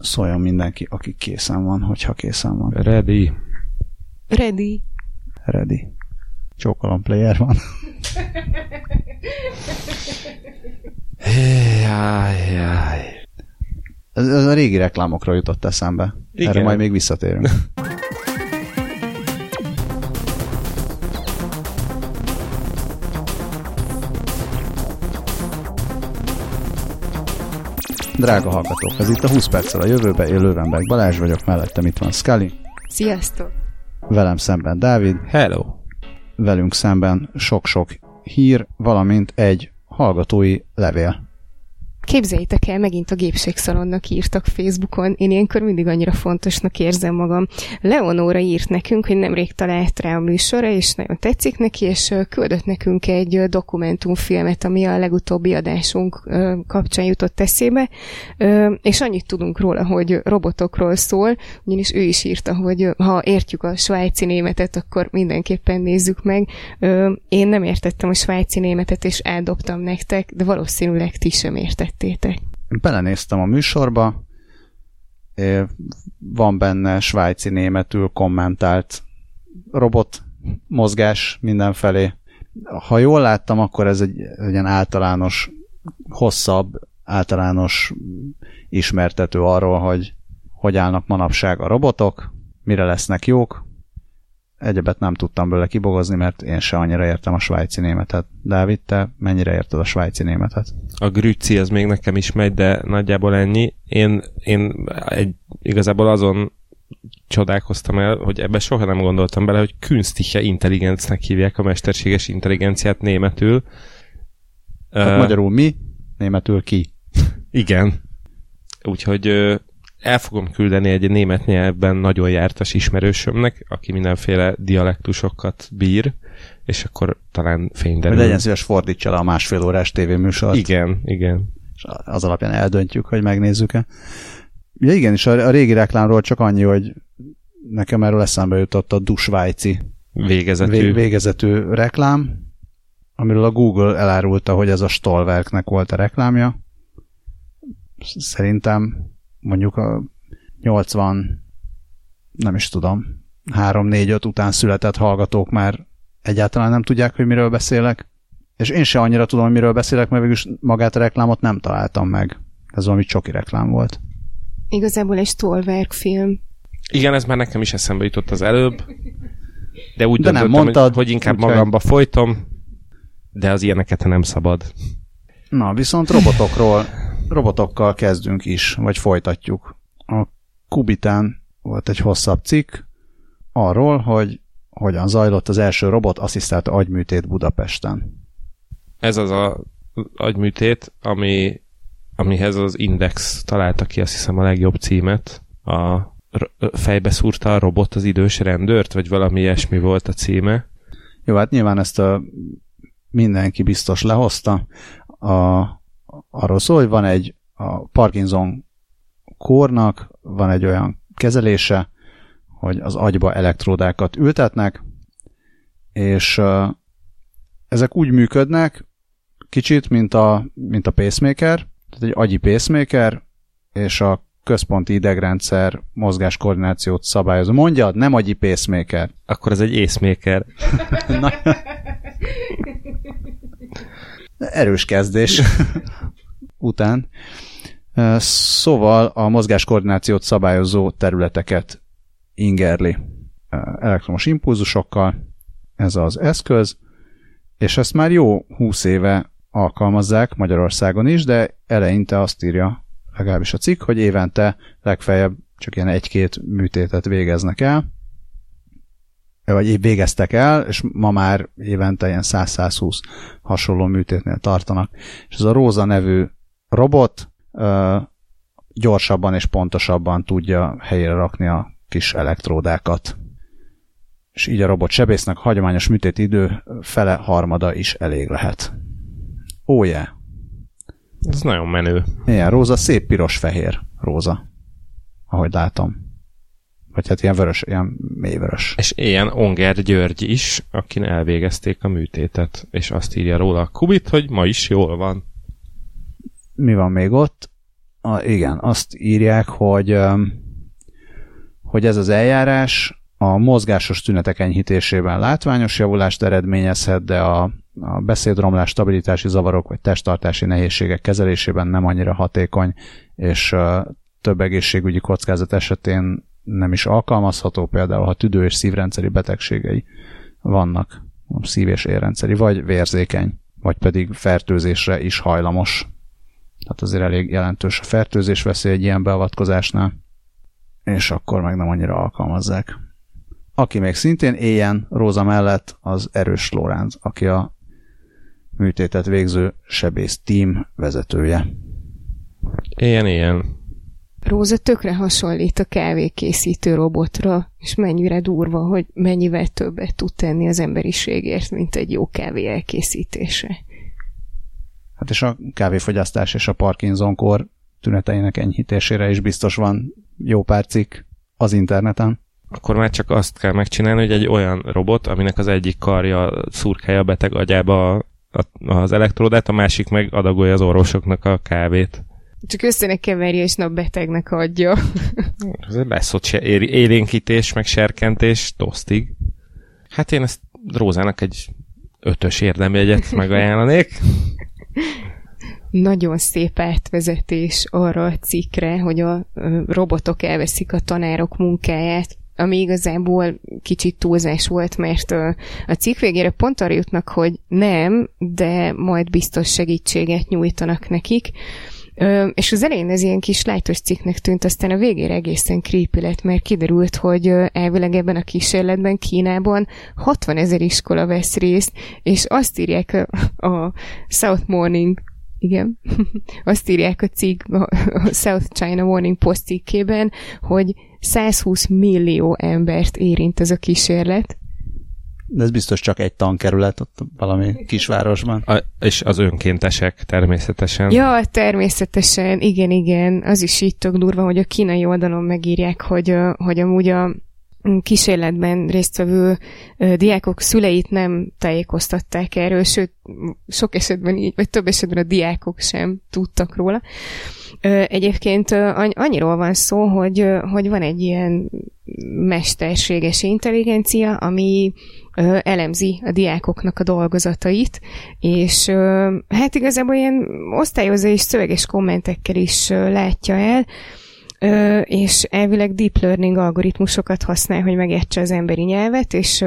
Szóljon mindenki, aki készen van, hogyha készen van. Ready. Ready. Ready. Csókolom player van. Jaj, jaj. Ez, ez a régi reklámokról jutott eszembe. Igen. Erre majd még visszatérünk. Drága hallgatók, ez itt a 20 perccel a jövőbe, én Lővenberg Balázs vagyok, mellettem itt van Scully, Sziasztok. velem szemben Dávid, Hello. velünk szemben sok-sok hír, valamint egy hallgatói levél. Képzeljétek el, megint a gépségszalonnak írtak Facebookon. Én ilyenkor mindig annyira fontosnak érzem magam. Leonóra írt nekünk, hogy nemrég talált rá a műsorra, és nagyon tetszik neki, és küldött nekünk egy dokumentumfilmet, ami a legutóbbi adásunk kapcsán jutott eszébe, és annyit tudunk róla, hogy robotokról szól, ugyanis ő is írta, hogy ha értjük a svájci németet, akkor mindenképpen nézzük meg. Én nem értettem a svájci németet, és eldobtam nektek, de valószínűleg ti sem értettétek. Belenéztem a műsorba, van benne svájci németül kommentált robot mozgás mindenfelé. Ha jól láttam, akkor ez egy, egy ilyen általános, hosszabb, általános ismertető arról, hogy hogy állnak manapság a robotok, mire lesznek jók. Egyebet nem tudtam belőle kibogozni, mert én se annyira értem a svájci németet. Dávid, te mennyire érted a svájci németet? A grüci az még nekem is megy, de nagyjából ennyi. Én, én egy, igazából azon csodálkoztam el, hogy ebbe soha nem gondoltam bele, hogy künstliche intelligencnek hívják a mesterséges intelligenciát németül. Hát Ö, magyarul mi, németül ki. Igen. Úgyhogy el fogom küldeni egy német nyelvben nagyon jártas ismerősömnek, aki mindenféle dialektusokat bír, és akkor talán fényderül. legyen szíves fordítsa le a másfél órás tévéműsort, Igen, igen. és az alapján eldöntjük, hogy megnézzük-e. Ja igen, és a, régi reklámról csak annyi, hogy nekem erről eszembe jutott a dusvájci Végezetű. vég, végezetű reklám, amiről a Google elárulta, hogy ez a Stolwerknek volt a reklámja. Szerintem mondjuk a 80 nem is tudom, 3-4-5 után született hallgatók már egyáltalán nem tudják, hogy miről beszélek. És én se annyira tudom, hogy miről beszélek, mert végülis magát a reklámot nem találtam meg. Ez valami csoki reklám volt. Igazából egy Stolwerk film. Igen, ez már nekem is eszembe jutott az előbb, de úgy De nem mondtad, hogy, hogy inkább úgyhogy- magamba folytom, de az ilyeneket nem szabad. Na, viszont robotokról, robotokkal kezdünk is, vagy folytatjuk. A Kubitán volt egy hosszabb cikk arról, hogy hogyan zajlott az első robot asszisztált agyműtét Budapesten. Ez az a agyműtét, ami, amihez az Index találta ki azt hiszem a legjobb címet. A fejbe szúrta a robot az idős rendőrt, vagy valami ilyesmi volt a címe. Jó, hát nyilván ezt a mindenki biztos lehozta. A, arról szól, hogy van egy a Parkinson kórnak van egy olyan kezelése, hogy az agyba elektródákat ültetnek, és uh, ezek úgy működnek, kicsit, mint a, mint a pacemaker, tehát egy agyi pacemaker, és a központi idegrendszer mozgáskoordinációt szabályozó. Mondjad, nem agyi pacemaker. Akkor ez egy észméker. Erős kezdés után. Szóval a mozgáskoordinációt szabályozó területeket ingerli elektromos impulzusokkal, ez az eszköz, és ezt már jó 20 éve alkalmazzák Magyarországon is, de eleinte azt írja legalábbis a cikk, hogy évente legfeljebb csak ilyen egy-két műtétet végeznek el, vagy végeztek el, és ma már évente ilyen 100-120 hasonló műtétnél tartanak. És ez a Róza nevű robot ö, gyorsabban és pontosabban tudja helyére rakni a kis elektródákat. És így a robot sebésznek hagyományos műtét idő fele harmada is elég lehet. Ó, oh, yeah. Ez nagyon menő. Ilyen róza, szép piros-fehér róza. Ahogy látom. Vagy hát ilyen vörös, ilyen mélyvörös. És ilyen Onger György is, akin elvégezték a műtétet, és azt írja róla a Kubit, hogy ma is jól van. Mi van még ott? A, igen, azt írják, hogy, hogy ez az eljárás a mozgásos tünetek enyhítésében látványos javulást eredményezhet, de a, a beszédromlás, stabilitási zavarok vagy testtartási nehézségek kezelésében nem annyira hatékony, és több egészségügyi kockázat esetén nem is alkalmazható, például ha tüdő- és szívrendszeri betegségei vannak, szív- és érrendszeri, vagy vérzékeny, vagy pedig fertőzésre is hajlamos. Tehát azért elég jelentős a fertőzés veszély egy ilyen beavatkozásnál, és akkor meg nem annyira alkalmazzák. Aki még szintén éljen Róza mellett, az Erős Lóránc, aki a műtétet végző sebész team vezetője. Ilyen, ilyen. Róza tökre hasonlít a kávékészítő robotra, és mennyire durva, hogy mennyivel többet tud tenni az emberiségért, mint egy jó kávé elkészítése. Hát és a kávéfogyasztás és a Parkinson-kor tüneteinek enyhítésére is biztos van jó pár cikk az interneten. Akkor már csak azt kell megcsinálni, hogy egy olyan robot, aminek az egyik karja szurkálja a beteg agyába az elektródát, a másik meg adagolja az orvosoknak a kávét. Csak össze keverje, és betegnek adja. Ez lesz ott élénkítés, meg serkentés, tosztig. Hát én ezt Rózának egy ötös érdemjegyet megajánlanék. Nagyon szép átvezetés arra a cikkre, hogy a robotok elveszik a tanárok munkáját, ami igazából kicsit túlzás volt, mert a cikk végére pont arra jutnak, hogy nem, de majd biztos segítséget nyújtanak nekik. És az elején ez ilyen kis lájtos cikknek tűnt, aztán a végére egészen creepy lett, mert kiderült, hogy elvileg ebben a kísérletben Kínában 60 ezer iskola vesz részt, és azt írják a South Morning igen. Azt írják a cikk, a South China Morning Post cikkében, hogy 120 millió embert érint ez a kísérlet, de ez biztos csak egy tankerület ott valami kisvárosban. A, és az önkéntesek természetesen. Ja, természetesen, igen, igen. Az is így tök durva, hogy a kínai oldalon megírják, hogy, hogy amúgy a kísérletben résztvevő diákok szüleit nem tájékoztatták erről, sőt, sok esetben így, vagy több esetben a diákok sem tudtak róla. Egyébként annyiról van szó, hogy, hogy van egy ilyen mesterséges intelligencia, ami elemzi a diákoknak a dolgozatait, és hát igazából ilyen osztályozó és szöveges kommentekkel is látja el, és elvileg deep learning algoritmusokat használ, hogy megértse az emberi nyelvet, és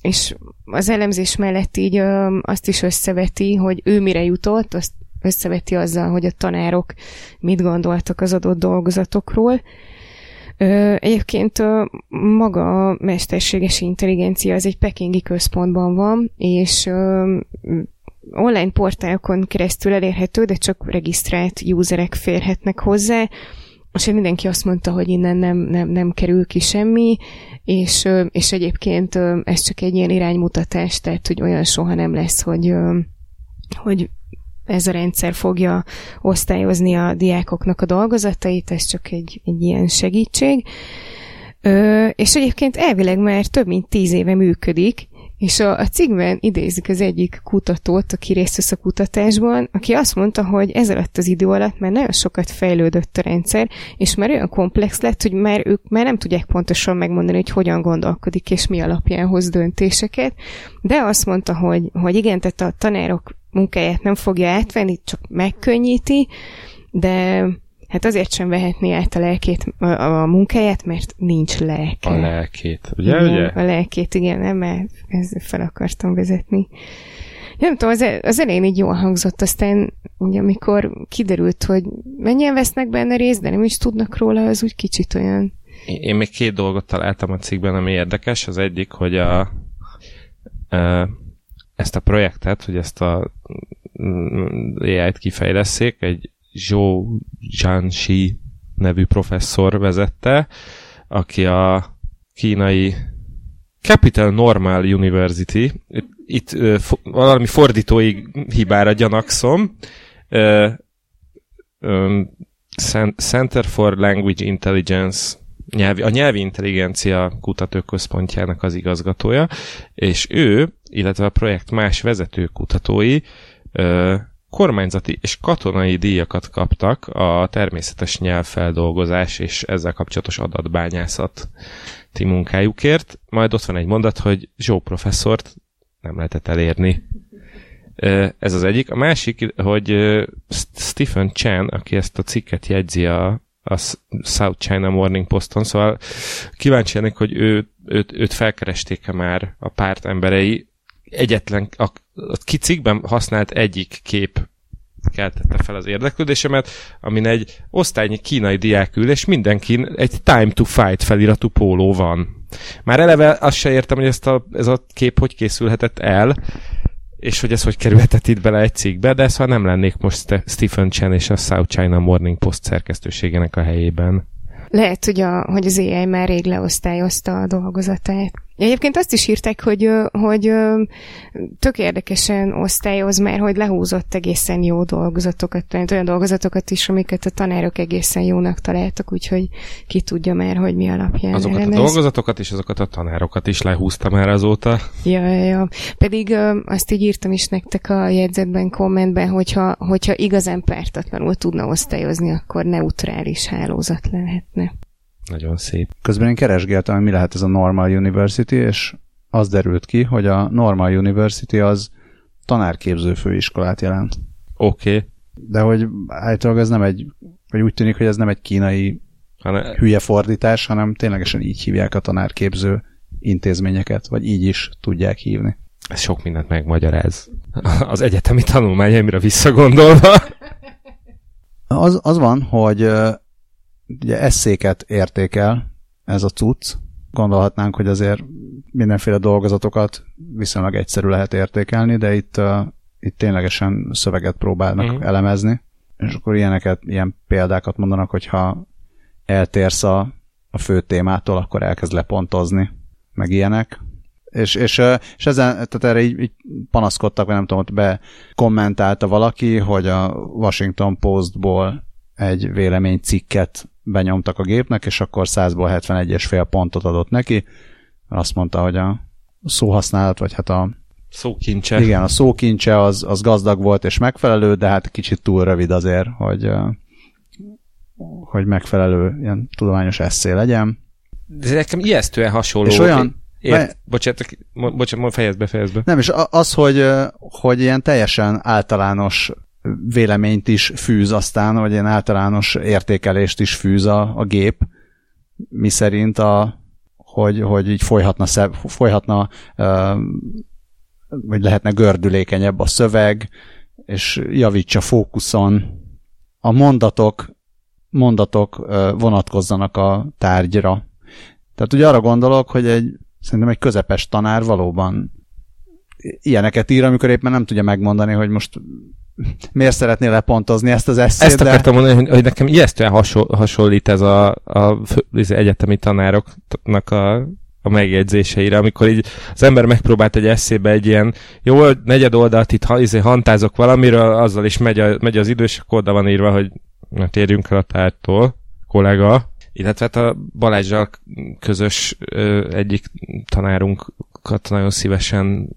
és az elemzés mellett így azt is összeveti, hogy ő mire jutott, azt összeveti azzal, hogy a tanárok mit gondoltak az adott dolgozatokról, Egyébként maga a mesterséges intelligencia az egy pekingi központban van, és online portálokon keresztül elérhető, de csak regisztrált userek férhetnek hozzá, és mindenki azt mondta, hogy innen nem, nem, nem kerül ki semmi, és, és egyébként ez csak egy ilyen iránymutatás, tehát hogy olyan soha nem lesz, hogy, hogy ez a rendszer fogja osztályozni a diákoknak a dolgozatait, ez csak egy, egy ilyen segítség. Ö, és egyébként elvileg már több mint tíz éve működik, és a, a cikkben idézik az egyik kutatót, aki részt vesz a kutatásban, aki azt mondta, hogy ez alatt az idő alatt már nagyon sokat fejlődött a rendszer, és már olyan komplex lett, hogy már ők már nem tudják pontosan megmondani, hogy hogyan gondolkodik, és mi alapján hoz döntéseket, de azt mondta, hogy, hogy igen, tehát a tanárok munkáját nem fogja átvenni, csak megkönnyíti, de hát azért sem vehetné át a lelkét, a, a munkáját, mert nincs lelke. A lelkét, ugye? Igen, ugye? A lelkét, igen, nem, mert ezzel fel akartam vezetni. Nem tudom, az, az elején így jól hangzott, aztán ugye, amikor kiderült, hogy mennyien vesznek benne részt, de nem is tudnak róla, az úgy kicsit olyan... Én még két dolgot találtam a cikkben, ami érdekes. Az egyik, hogy a, a ezt a projektet, hogy ezt a AI-t kifejleszék, egy Zhou Zhanxi nevű professzor vezette, aki a kínai Capital Normal University, itt uh, valami fordítói hibára gyanakszom, uh, um, Center for Language Intelligence nyelvi, a nyelvi intelligencia kutatóközpontjának az igazgatója, és ő, illetve a projekt más vezető kutatói kormányzati és katonai díjakat kaptak a természetes nyelvfeldolgozás és ezzel kapcsolatos adatbányászat munkájukért. Majd ott van egy mondat, hogy Zsó professzort nem lehetett elérni. Ez az egyik. A másik, hogy Stephen Chan, aki ezt a cikket jegyzi a, a South China Morning Poston, szóval kíváncsi ennek, hogy ő, őt, őt felkeresték-e már a párt emberei. Egyetlen, a, kicikben használt egyik kép keltette fel az érdeklődésemet, amin egy osztálynyi kínai diák ül, és mindenkin egy Time to Fight feliratú póló van. Már eleve azt se értem, hogy ezt a, ez a kép hogy készülhetett el, és hogy ez hogy kerülhetett itt bele egy cikkbe, de szóval nem lennék most Stephen Chen és a South China Morning Post szerkesztőségének a helyében. Lehet, hogy, a, hogy az AI már rég leosztályozta a dolgozatát. Egyébként azt is írták, hogy, hogy tök érdekesen osztályoz, mert hogy lehúzott egészen jó dolgozatokat, olyan dolgozatokat is, amiket a tanárok egészen jónak találtak, úgyhogy ki tudja már, hogy mi alapján Azokat elemez. a dolgozatokat és azokat a tanárokat is lehúzta már azóta. Ja, ja, ja. Pedig azt így írtam is nektek a jegyzetben, kommentben, hogyha, hogyha igazán pártatlanul tudna osztályozni, akkor neutrális hálózat lehetne. Nagyon szép. Közben én keresgéltem, hogy mi lehet ez a Normal University, és az derült ki, hogy a Normal University az tanárképző főiskolát jelent. Oké. Okay. De hogy általában ez nem egy, vagy úgy tűnik, hogy ez nem egy kínai hanem... hülye fordítás, hanem ténylegesen így hívják a tanárképző intézményeket, vagy így is tudják hívni. Ez sok mindent megmagyaráz. Az egyetemi tanulmányaimra visszagondolva. Az, az van, hogy ugye eszéket értékel ez a cucc. Gondolhatnánk, hogy azért mindenféle dolgozatokat viszonylag egyszerű lehet értékelni, de itt, uh, itt ténylegesen szöveget próbálnak uh-huh. elemezni, és akkor ilyeneket, ilyen példákat mondanak, hogyha eltérsz a, a fő témától, akkor elkezd lepontozni, meg ilyenek. És, és, és ezen, tehát erre így, így panaszkodtak, vagy nem tudom, hogy be kommentálta valaki, hogy a Washington Postból egy véleménycikket benyomtak a gépnek, és akkor 100-ból 71-es fél pontot adott neki. Azt mondta, hogy a szóhasználat, vagy hát a szókincse. Igen, a szókincse az, az gazdag volt és megfelelő, de hát kicsit túl rövid azért, hogy, hogy megfelelő ilyen tudományos eszé legyen. De nekem ijesztően hasonló. És olyan, Ért, bocsánat, bocsánat, fejezd be, fejezd be. Nem, és az, hogy, hogy ilyen teljesen általános véleményt is fűz aztán, vagy ilyen általános értékelést is fűz a, a gép, mi szerint a, hogy, hogy így folyhatna, szeb, folyhatna vagy lehetne gördülékenyebb a szöveg, és javítsa fókuszon. A mondatok, mondatok vonatkozzanak a tárgyra. Tehát ugye arra gondolok, hogy egy, szerintem egy közepes tanár valóban ilyeneket ír, amikor éppen nem tudja megmondani, hogy most miért szeretnél lepontozni ezt az eszét? Ezt akartam mondani, hogy, hogy nekem ijesztően hasonl, hasonlít ez a, a, a egyetemi tanároknak a, a megjegyzéseire, amikor így az ember megpróbált egy eszébe egy ilyen jó negyed oldalt itt izé, hantázok valamiről, azzal is megy, a, megy az idő, és akkor oda van írva, hogy na térjünk el a tártól, kollega, illetve hát a Balázsral közös ö, egyik tanárunkat nagyon szívesen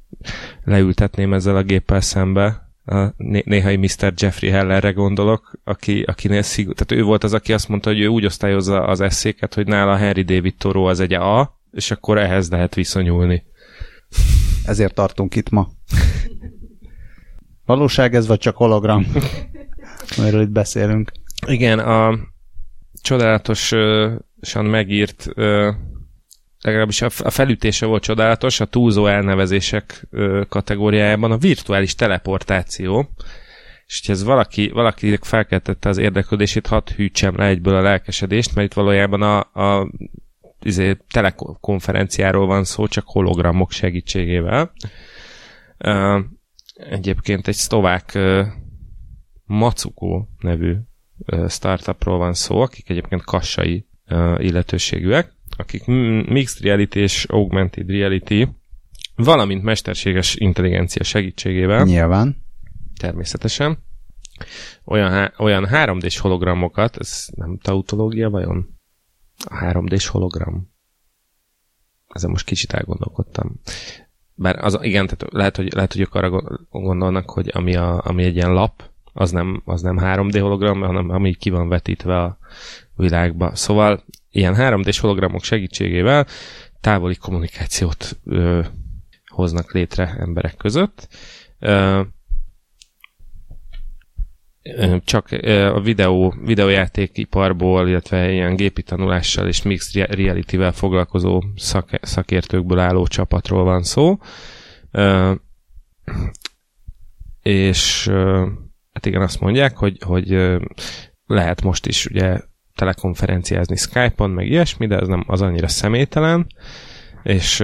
leültetném ezzel a géppel szembe, a néhai Mr. Jeffrey Hellerre gondolok, aki, akinél szigor, tehát ő volt az, aki azt mondta, hogy ő úgy osztályozza az eszéket, hogy nála Henry David Thoreau az egy A, és akkor ehhez lehet viszonyulni. Ezért tartunk itt ma. Valóság ez, vagy csak hologram? Amiről itt beszélünk. Igen, a csodálatosan megírt legalábbis a felütése volt csodálatos, a túlzó elnevezések kategóriájában a virtuális teleportáció, és hogy ez valaki, valaki felkeltette az érdeklődését, hadd hűtsem le egyből a lelkesedést, mert itt valójában a, a izé, telekonferenciáról van szó, csak hologramok segítségével. Egyébként egy szlovák uh, nevű startupról van szó, akik egyébként kassai illetőségűek, akik mixed reality és augmented reality, valamint mesterséges intelligencia segítségével. Nyilván. Természetesen. Olyan, olyan 3D-s hologramokat, ez nem tautológia vajon? A 3D-s hologram. Ezen most kicsit elgondolkodtam. Bár az, igen, tehát lehet, hogy, lehet, hogy ők arra gondolnak, hogy ami, a, ami egy ilyen lap, az nem, az nem 3D hologram, hanem ami ki van vetítve a világba. Szóval ilyen 3D-s hologramok segítségével távoli kommunikációt ö, hoznak létre emberek között. Ö, csak a videó, videójátékiparból, illetve ilyen gépi tanulással és mixed reality-vel foglalkozó szak, szakértőkből álló csapatról van szó. És hát igen, azt mondják, hogy, hogy lehet most is ugye telekonferenciázni Skype-on, meg ilyesmi, de ez nem az annyira személytelen, és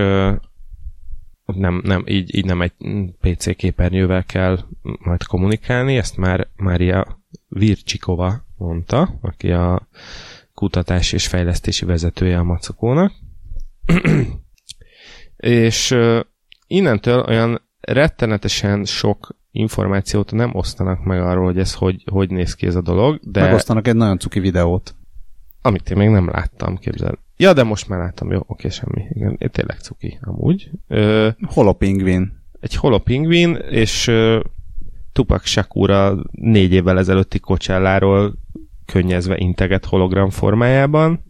nem, nem, így, így nem egy PC képernyővel kell majd kommunikálni, ezt már Mária Vircsikova mondta, aki a kutatási és fejlesztési vezetője a Macokónak. és innentől olyan rettenetesen sok információt nem osztanak meg arról, hogy ez hogy, hogy néz ki ez a dolog, de... Megosztanak egy nagyon cuki videót. Amit én még nem láttam, képzel. Ja, de most már láttam, jó, oké, semmi. Igen, én tényleg cuki, amúgy. Ö, holopingvin. Egy holopingvin, és ö, Tupac Shakur a négy évvel ezelőtti kocselláról könnyezve integet hologram formájában.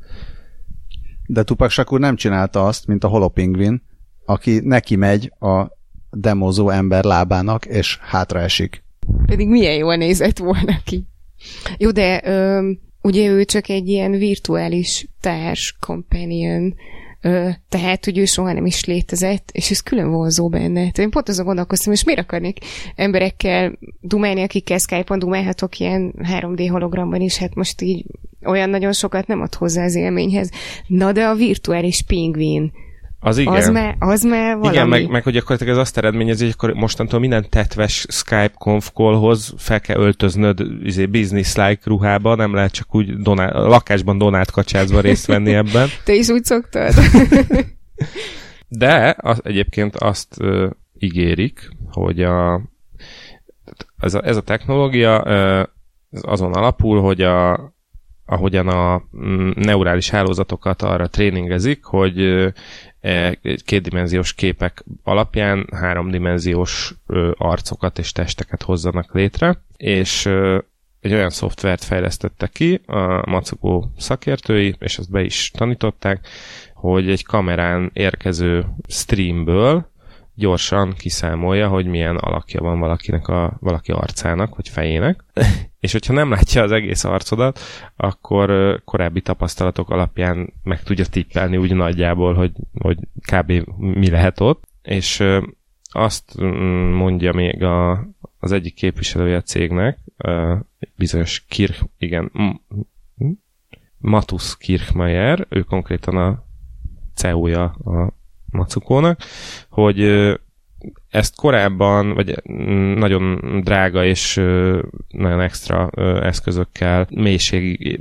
De Tupac Shakur nem csinálta azt, mint a holopingvin, aki neki megy a demozó ember lábának, és hátra esik. Pedig milyen jól nézett volna ki. Jó, de ö, ugye ő csak egy ilyen virtuális társ, companion, tehát, hogy ő soha nem is létezett, és ez külön vonzó benne. Tehát én pont azon gondolkoztam, és miért akarnék emberekkel dumálni, akikkel Skype-on dumálhatok ilyen 3D hologramban is, hát most így olyan nagyon sokat nem ad hozzá az élményhez. Na de a virtuális pingvin, az igen. Az már, az már valami. Igen, meg, meg hogy akkor ez azt eredményezi, hogy akkor mostantól minden tetves Skype conf callhoz fel kell öltöznöd izé, business-like ruhába, nem lehet csak úgy donál, lakásban donát kacsázva részt venni ebben. Te is úgy szoktad? De az, egyébként azt uh, ígérik, hogy a, ez, a, ez a technológia uh, azon alapul, hogy a, ahogyan a mm, neurális hálózatokat arra tréningezik, hogy kétdimenziós képek alapján háromdimenziós arcokat és testeket hozzanak létre, és egy olyan szoftvert fejlesztettek ki a Macugó szakértői, és ezt be is tanították, hogy egy kamerán érkező streamből gyorsan kiszámolja, hogy milyen alakja van valakinek a, valaki arcának, vagy fejének. és hogyha nem látja az egész arcodat, akkor korábbi tapasztalatok alapján meg tudja tippelni úgy nagyjából, hogy, hogy kb. mi lehet ott. És azt mm, mondja még a, az egyik képviselője a cégnek, bizonyos Kirch, igen, Matus Kirchmeier, ő konkrétan a CEO-ja a Macukónak, hogy ezt korábban, vagy nagyon drága és nagyon extra eszközökkel,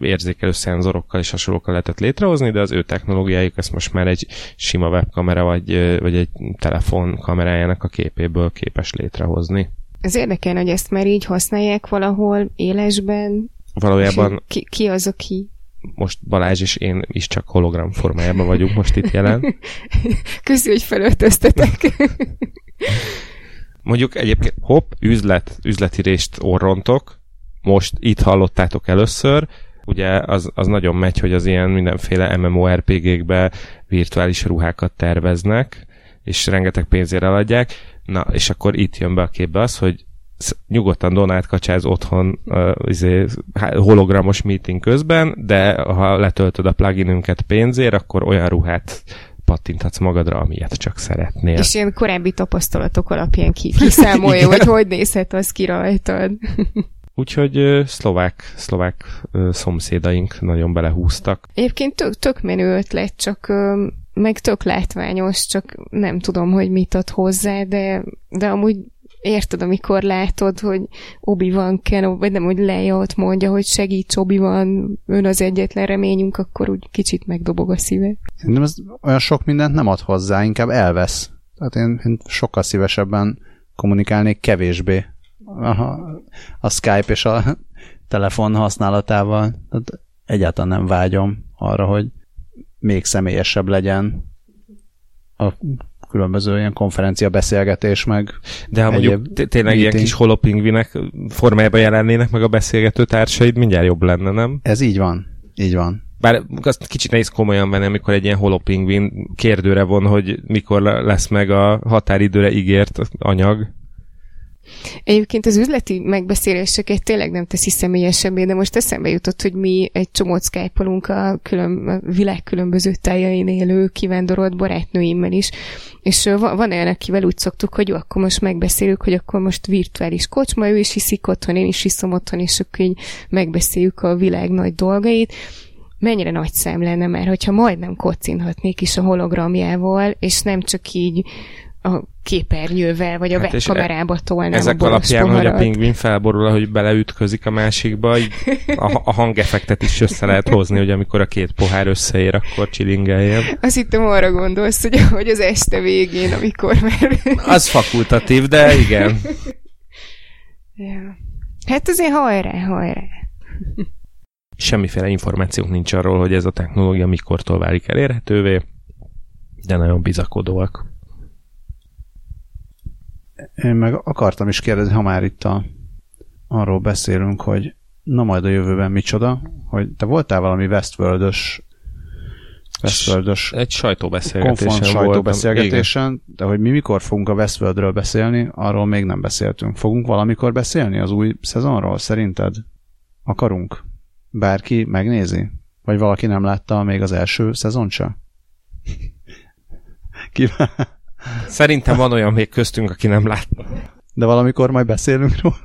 érzékelő szenzorokkal és hasonlókkal lehetett létrehozni, de az ő technológiájuk ezt most már egy sima webkamera, vagy, vagy egy telefon kamerájának a képéből képes létrehozni. Ez érdekel, hogy ezt már így használják valahol élesben. Valójában... Ki, ki az, aki most Balázs és én is csak hologram formájában vagyunk most itt jelen. Köszi, hogy felöltöztetek. Mondjuk egyébként hopp, üzlet, üzleti részt orrontok, most itt hallottátok először, ugye az, az nagyon megy, hogy az ilyen mindenféle MMORPG-kbe virtuális ruhákat terveznek, és rengeteg pénzért eladják, na, és akkor itt jön be a képbe az, hogy nyugodtan Donát kacsáz otthon uh, izé, hologramos meeting közben, de ha letöltöd a pluginünket pénzért, akkor olyan ruhát pattinthatsz magadra, amilyet csak szeretnél. És ilyen korábbi tapasztalatok alapján ki, kiszámolja, hogy hogy nézhet az ki rajtad. Úgyhogy szlovák, szlovák szomszédaink nagyon belehúztak. Egyébként tök, tök menő ötlet, csak meg tök látványos, csak nem tudom, hogy mit ad hozzá, de, de amúgy érted, amikor látod, hogy obi van Ken, vagy nem, hogy Leia ott mondja, hogy segíts obi van, ön az egyetlen reményünk, akkor úgy kicsit megdobog a szíve. Szerintem ez olyan sok mindent nem ad hozzá, inkább elvesz. Tehát én, én sokkal szívesebben kommunikálnék kevésbé Aha, a Skype és a telefon használatával. Tehát egyáltalán nem vágyom arra, hogy még személyesebb legyen a különböző ilyen konferencia beszélgetés, meg De ha mondjuk tényleg ilyen kis holopingvinek formájában jelennének meg a beszélgető társaid, mindjárt jobb lenne, nem? Ez így van. Így van. Bár azt kicsit nehéz komolyan venni, amikor egy ilyen holopingvin kérdőre von, hogy mikor le- lesz meg a határidőre ígért anyag. Egyébként az üzleti megbeszéléseket tényleg nem teszi személyesebbé, de most eszembe jutott, hogy mi egy csomót skype a, külön, a világ különböző tájain élő kivándorolt barátnőimmel is, és van olyan, akivel úgy szoktuk, hogy jó, akkor most megbeszéljük, hogy akkor most virtuális kocsma, ő is hiszik otthon, én is hiszom otthon, és akkor így megbeszéljük a világ nagy dolgait, mennyire nagy szám lenne már, hogyha majdnem kocinhatnék is a hologramjával, és nem csak így a képernyővel, vagy a Hát webkamerába tolnám Ezek a alapján, hogy a poharat. pingvin felborul, hogy beleütközik a másikba, így a, a hangeffektet is össze lehet hozni, hogy amikor a két pohár összeér, akkor csilingeljen. Azt hittem arra gondolsz, hogy, hogy az este végén, amikor már... Az fakultatív, de igen. ja. Hát azért hajrá, hajrá. Semmiféle információnk nincs arról, hogy ez a technológia mikortól válik elérhetővé, de nagyon bizakodóak. Én meg akartam is kérdezni, ha már itt a, arról beszélünk, hogy na majd a jövőben micsoda, hogy te voltál valami Westworld-ös Westworld-ös Egy sajtóbeszélgetésen konfon voltam. sajtóbeszélgetésen, de hogy mi mikor fogunk a Westworldről beszélni, arról még nem beszéltünk. Fogunk valamikor beszélni az új szezonról, szerinted? Akarunk? Bárki megnézi? Vagy valaki nem látta még az első szezon se? Ki... Szerintem van olyan még köztünk, aki nem látta. De valamikor majd beszélünk róla.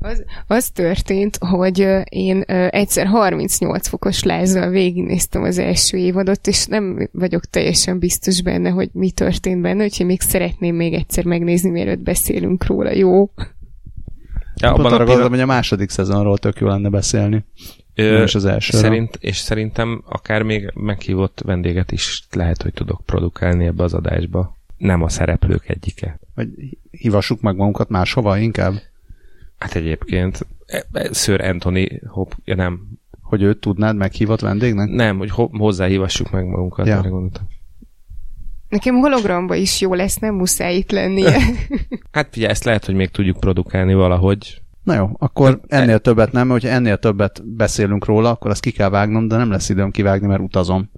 Az, az történt, hogy én egyszer 38 fokos lázzal végignéztem az első évadot, és nem vagyok teljesen biztos benne, hogy mi történt benne, úgyhogy még szeretném még egyszer megnézni, mielőtt beszélünk róla, jó? Ja, abban arra a gondolom, hogy a második szezonról tök jó lenne beszélni. ö, is az elsőről. szerint, és szerintem akár még meghívott vendéget is lehet, hogy tudok produkálni ebbe az adásba. Nem a szereplők egyike. Vagy hívassuk meg magunkat máshova inkább, Hát egyébként e- e- Sir Anthony Hop, ja nem, hogy őt tudnád meghívott vendégnek? nem, hogy ho- hozzáhívassuk meg magunkat, Ja. erre gondoltam. Nekem hologramba is jó lesz, nem muszáj itt lennie. Hát figyelj, ezt lehet, hogy még tudjuk produkálni valahogy. Na jó, akkor ennél többet nem, hogyha ennél többet beszélünk róla, akkor azt ki kell vágnom, de nem lesz időm kivágni, mert utazom.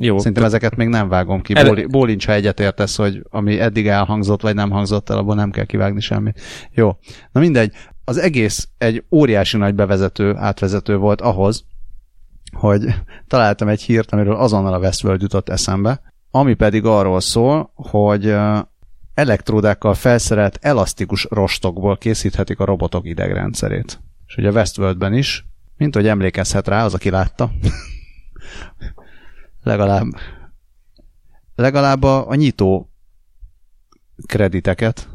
Jó, Szerintem ezeket még nem vágom ki. Ele- Bóli- Bólincs, ha egyetértesz, hogy ami eddig elhangzott, vagy nem hangzott el, abból nem kell kivágni semmit. Jó. Na mindegy, az egész egy óriási nagy bevezető, átvezető volt ahhoz, hogy találtam egy hírt, amiről azonnal a Westworld jutott eszembe, ami pedig arról szól, hogy elektródákkal felszerelt elasztikus rostokból készíthetik a robotok idegrendszerét. És ugye a Westworldben is, mint hogy emlékezhet rá az, aki látta, legalább legalább a, a nyitó krediteket,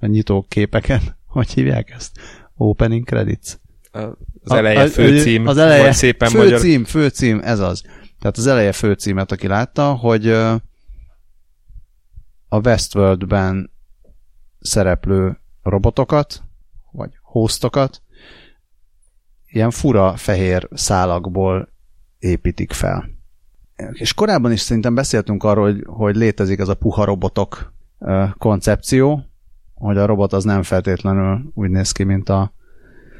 a nyitó képeket, hogy hívják ezt? Opening credits. az eleje A- a- főcím, az eleje, vagy szépen magyar. főcím, főcím, ez az. Tehát az eleje főcímet, aki látta, hogy a Westworldben szereplő robotokat, vagy hostokat ilyen fura fehér szálakból építik fel. És korábban is szerintem beszéltünk arról, hogy, hogy létezik ez a puha robotok koncepció, hogy a robot az nem feltétlenül úgy néz ki, mint a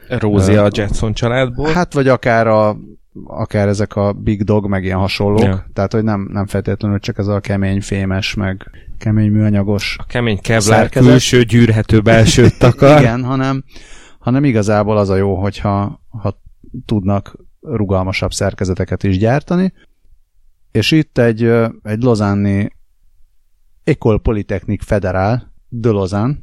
Rózi a Jetson családból. Hát, vagy akár, a, akár ezek a Big Dog, meg ilyen hasonlók. Ja. Ja. Tehát, hogy nem, nem feltétlenül csak ez a kemény fémes, meg kemény műanyagos. a kemény kevlár szerkezet. külső gyűrhető belsőt takar. Igen, hanem, hanem igazából az a jó, hogyha ha tudnak rugalmasabb szerkezeteket is gyártani. És itt egy, egy lozánni École Polytechnique Federal, de Lausanne,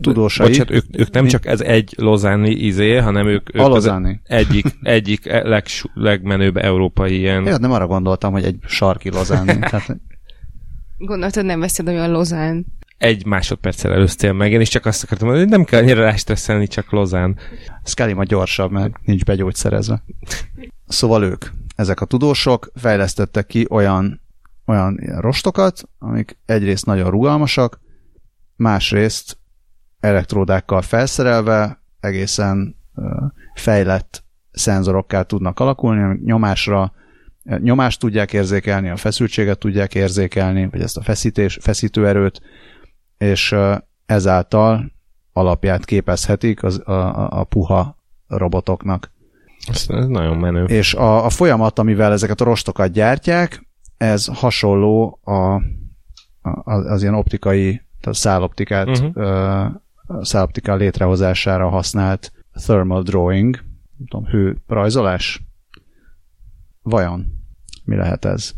tudósai. Bocsánat, ők, ők nem csak ez egy lozáni izé, hanem ők, ők a az egyik, egyik legs, legmenőbb európai ilyen Én nem arra gondoltam, hogy egy sarki Lausanne. Tehát Gondoltad, nem veszed olyan lozán. egy másodperccel előztél meg, én is csak azt akartam mondani, hogy nem kell annyira rástresszelni, csak Lozán. Scully ma gyorsabb, mert nincs begyógyszerezve. Szóval ők, ezek a tudósok fejlesztettek ki olyan, olyan rostokat, amik egyrészt nagyon rugalmasak, másrészt elektródákkal felszerelve egészen fejlett szenzorokká tudnak alakulni, amik nyomásra nyomást tudják érzékelni, a feszültséget tudják érzékelni, vagy ezt a feszítés, feszítőerőt, és ezáltal alapját képezhetik az, a, a puha robotoknak. Ez, ez nagyon menő. És a, a folyamat, amivel ezeket a rostokat gyártják, ez hasonló a, a, az ilyen optikai, tehát száloptikát, uh-huh. száloptika létrehozására használt thermal drawing, nem tudom, hő rajzolás? Vajon? Mi lehet ez?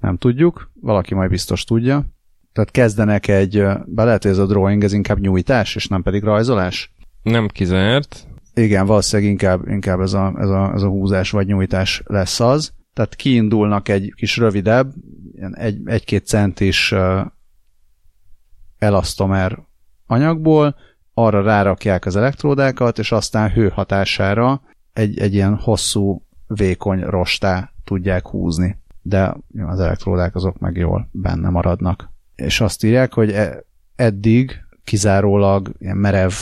Nem tudjuk, valaki majd biztos tudja. Tehát kezdenek egy, be lehet, hogy ez a drawing, ez inkább nyújtás, és nem pedig rajzolás? Nem kizárt. Igen, valószínűleg inkább, inkább ez, a, ez, a, ez a húzás vagy nyújtás lesz az. Tehát kiindulnak egy kis rövidebb, egy, egy-két centis elasztomer anyagból, arra rárakják az elektródákat, és aztán hő hatására egy, egy ilyen hosszú, vékony rostá tudják húzni. De az elektródák azok meg jól benne maradnak. És azt írják, hogy e, eddig kizárólag ilyen merev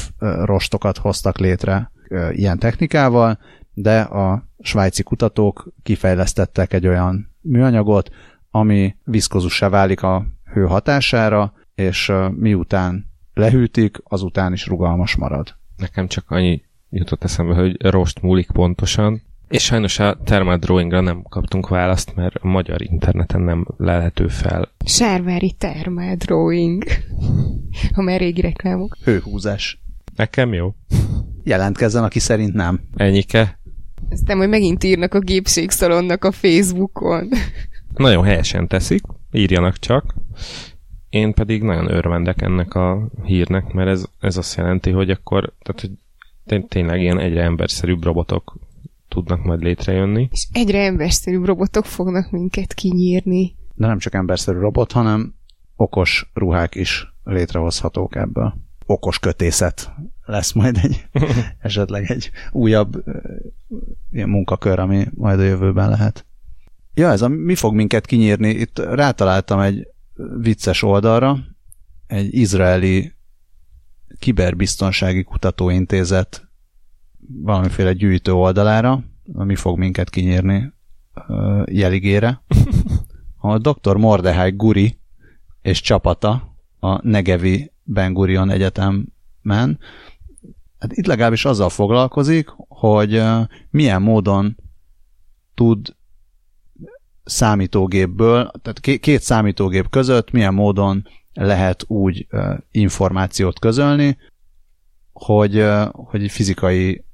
rostokat hoztak létre ilyen technikával, de a svájci kutatók kifejlesztettek egy olyan műanyagot, ami viszkozussá válik a hő hatására, és miután lehűtik, azután is rugalmas marad. Nekem csak annyi jutott eszembe, hogy rost múlik pontosan, és sajnos a Thermal Drawingra nem kaptunk választ, mert a magyar interneten nem lelhető fel. Sárvári Thermal Drawing. Ha már régi reklámok. Hőhúzás. Nekem jó. Jelentkezzen, aki szerint nem. Ennyike. Aztán majd megint írnak a gépségszalonnak a Facebookon. Nagyon helyesen teszik, írjanak csak. Én pedig nagyon örvendek ennek a hírnek, mert ez, ez azt jelenti, hogy akkor tehát, hogy tényleg ilyen egyre emberszerűbb robotok tudnak majd létrejönni. És egyre emberszerűbb robotok fognak minket kinyírni. De nem csak emberszerű robot, hanem okos ruhák is létrehozhatók ebből. Okos kötészet lesz majd egy, esetleg egy újabb ilyen munkakör, ami majd a jövőben lehet. Ja, ez a mi fog minket kinyírni? Itt rátaláltam egy vicces oldalra, egy izraeli kiberbiztonsági kutatóintézet valamiféle gyűjtő oldalára, ami fog minket kinyírni jeligére. A dr. Mordehai Guri és csapata a Negevi Ben Gurion Egyetemen. Hát itt legalábbis azzal foglalkozik, hogy milyen módon tud számítógépből, tehát két számítógép között milyen módon lehet úgy információt közölni, hogy, hogy fizikai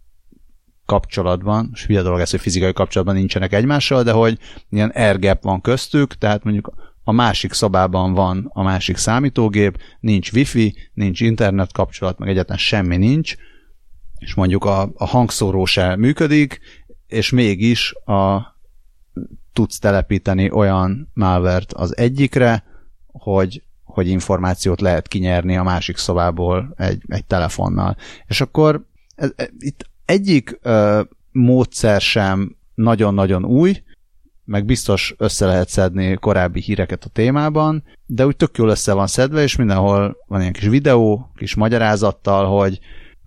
kapcsolatban, és hülye dolog ez, hogy fizikai kapcsolatban nincsenek egymással, de hogy ilyen airgap van köztük, tehát mondjuk a másik szobában van a másik számítógép, nincs wifi, nincs internet kapcsolat, meg egyáltalán semmi nincs, és mondjuk a, a hangszóró se működik, és mégis a, tudsz telepíteni olyan malvert az egyikre, hogy, hogy információt lehet kinyerni a másik szobából egy, egy telefonnal. És akkor ez, ez, itt egyik ö, módszer sem nagyon-nagyon új, meg biztos össze lehet szedni korábbi híreket a témában, de úgy tök jól össze van szedve, és mindenhol van ilyen kis videó, kis magyarázattal, hogy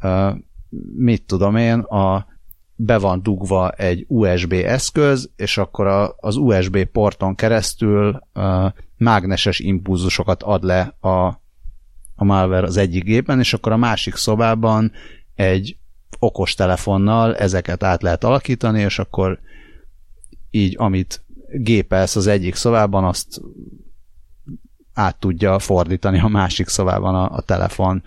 ö, mit tudom én, a, be van dugva egy USB eszköz, és akkor a, az USB porton keresztül ö, mágneses impulzusokat ad le a, a malware az egyik gépen, és akkor a másik szobában egy okos telefonnal ezeket át lehet alakítani, és akkor így, amit gépelsz az egyik szobában, azt át tudja fordítani a másik szobában a, a telefon.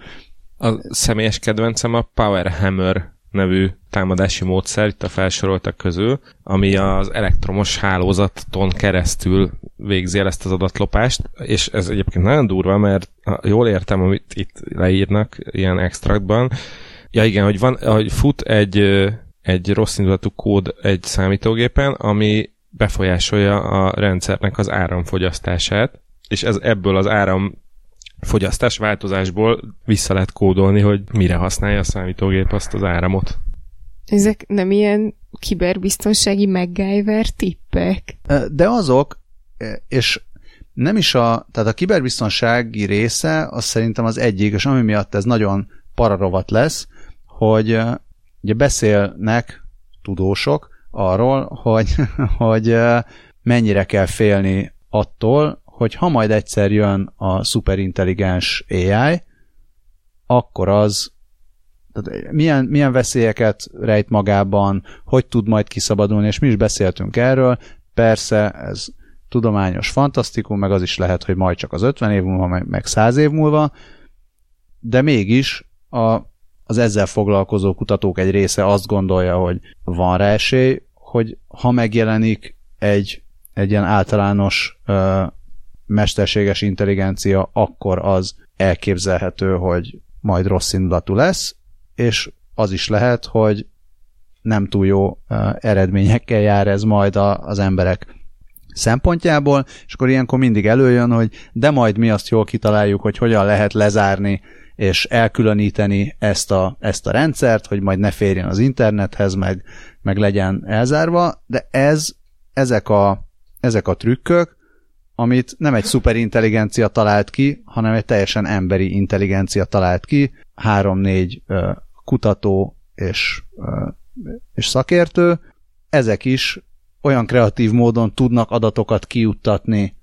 A személyes kedvencem a Power Hammer nevű támadási módszer itt a felsoroltak közül, ami az elektromos hálózaton keresztül végzi el ezt az adatlopást, és ez egyébként nagyon durva, mert jól értem, amit itt leírnak ilyen extraktban, Ja igen, hogy, van, hogy fut egy, egy rossz indulatú kód egy számítógépen, ami befolyásolja a rendszernek az áramfogyasztását, és ez ebből az áram fogyasztás változásból vissza lehet kódolni, hogy mire használja a számítógép azt az áramot. Ezek nem ilyen kiberbiztonsági MacGyver tippek? De azok, és nem is a, tehát a kiberbiztonsági része, az szerintem az egyik, és ami miatt ez nagyon pararovat lesz, hogy ugye beszélnek tudósok arról, hogy, hogy mennyire kell félni attól, hogy ha majd egyszer jön a szuperintelligens AI, akkor az tehát milyen, milyen veszélyeket rejt magában, hogy tud majd kiszabadulni, és mi is beszéltünk erről. Persze, ez tudományos fantasztikum, meg az is lehet, hogy majd csak az 50 év múlva, meg 100 év múlva, de mégis a, az ezzel foglalkozó kutatók egy része azt gondolja, hogy van rá esély, hogy ha megjelenik egy, egy ilyen általános ö, mesterséges intelligencia, akkor az elképzelhető, hogy majd rossz indulatú lesz, és az is lehet, hogy nem túl jó eredményekkel jár ez majd a, az emberek szempontjából, és akkor ilyenkor mindig előjön, hogy de majd mi azt jól kitaláljuk, hogy hogyan lehet lezárni és elkülöníteni ezt a, ezt a rendszert, hogy majd ne férjen az internethez, meg, meg legyen elzárva, de ez, ezek a, ezek a trükkök, amit nem egy szuperintelligencia talált ki, hanem egy teljesen emberi intelligencia talált ki, három-négy kutató és, és szakértő, ezek is olyan kreatív módon tudnak adatokat kiuttatni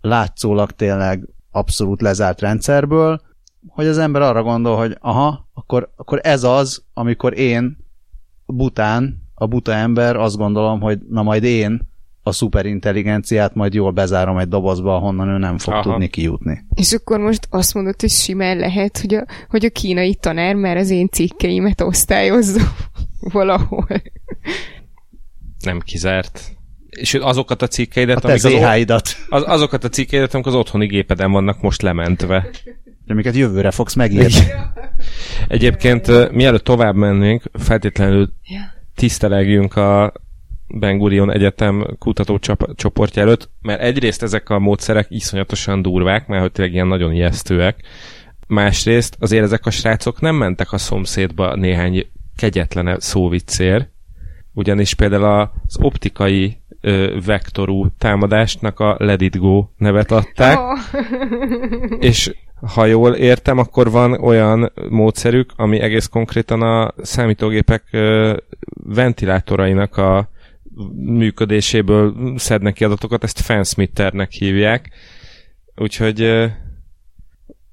látszólag tényleg abszolút lezárt rendszerből, hogy az ember arra gondol, hogy aha, akkor, akkor ez az, amikor én bután, a buta ember azt gondolom, hogy na majd én a szuperintelligenciát majd jól bezárom egy dobozba, ahonnan ő nem fog Aha. tudni kijutni. És akkor most azt mondod, hogy simán lehet, hogy a, hogy a kínai tanár már az én cikkeimet osztályozza valahol. Nem kizárt. És azokat a cikkeidet, a amik az, az, azokat a cikkeidet, amik az otthoni gépeden vannak most lementve. Amiket jövőre fogsz megírni. Egyébként mielőtt tovább mennénk, feltétlenül tisztelegjünk a Ben Gurion Egyetem kutatócsoportja előtt, mert egyrészt ezek a módszerek iszonyatosan durvák, mert hogy tényleg ilyen nagyon ijesztőek, másrészt azért ezek a srácok nem mentek a szomszédba néhány kegyetlen szóviccér, ugyanis például az optikai ö, vektorú támadásnak a Let It Go nevet adták, oh. és ha jól értem, akkor van olyan módszerük, ami egész konkrétan a számítógépek ventilátorainak a működéséből szednek ki adatokat, ezt fansmitternek hívják, úgyhogy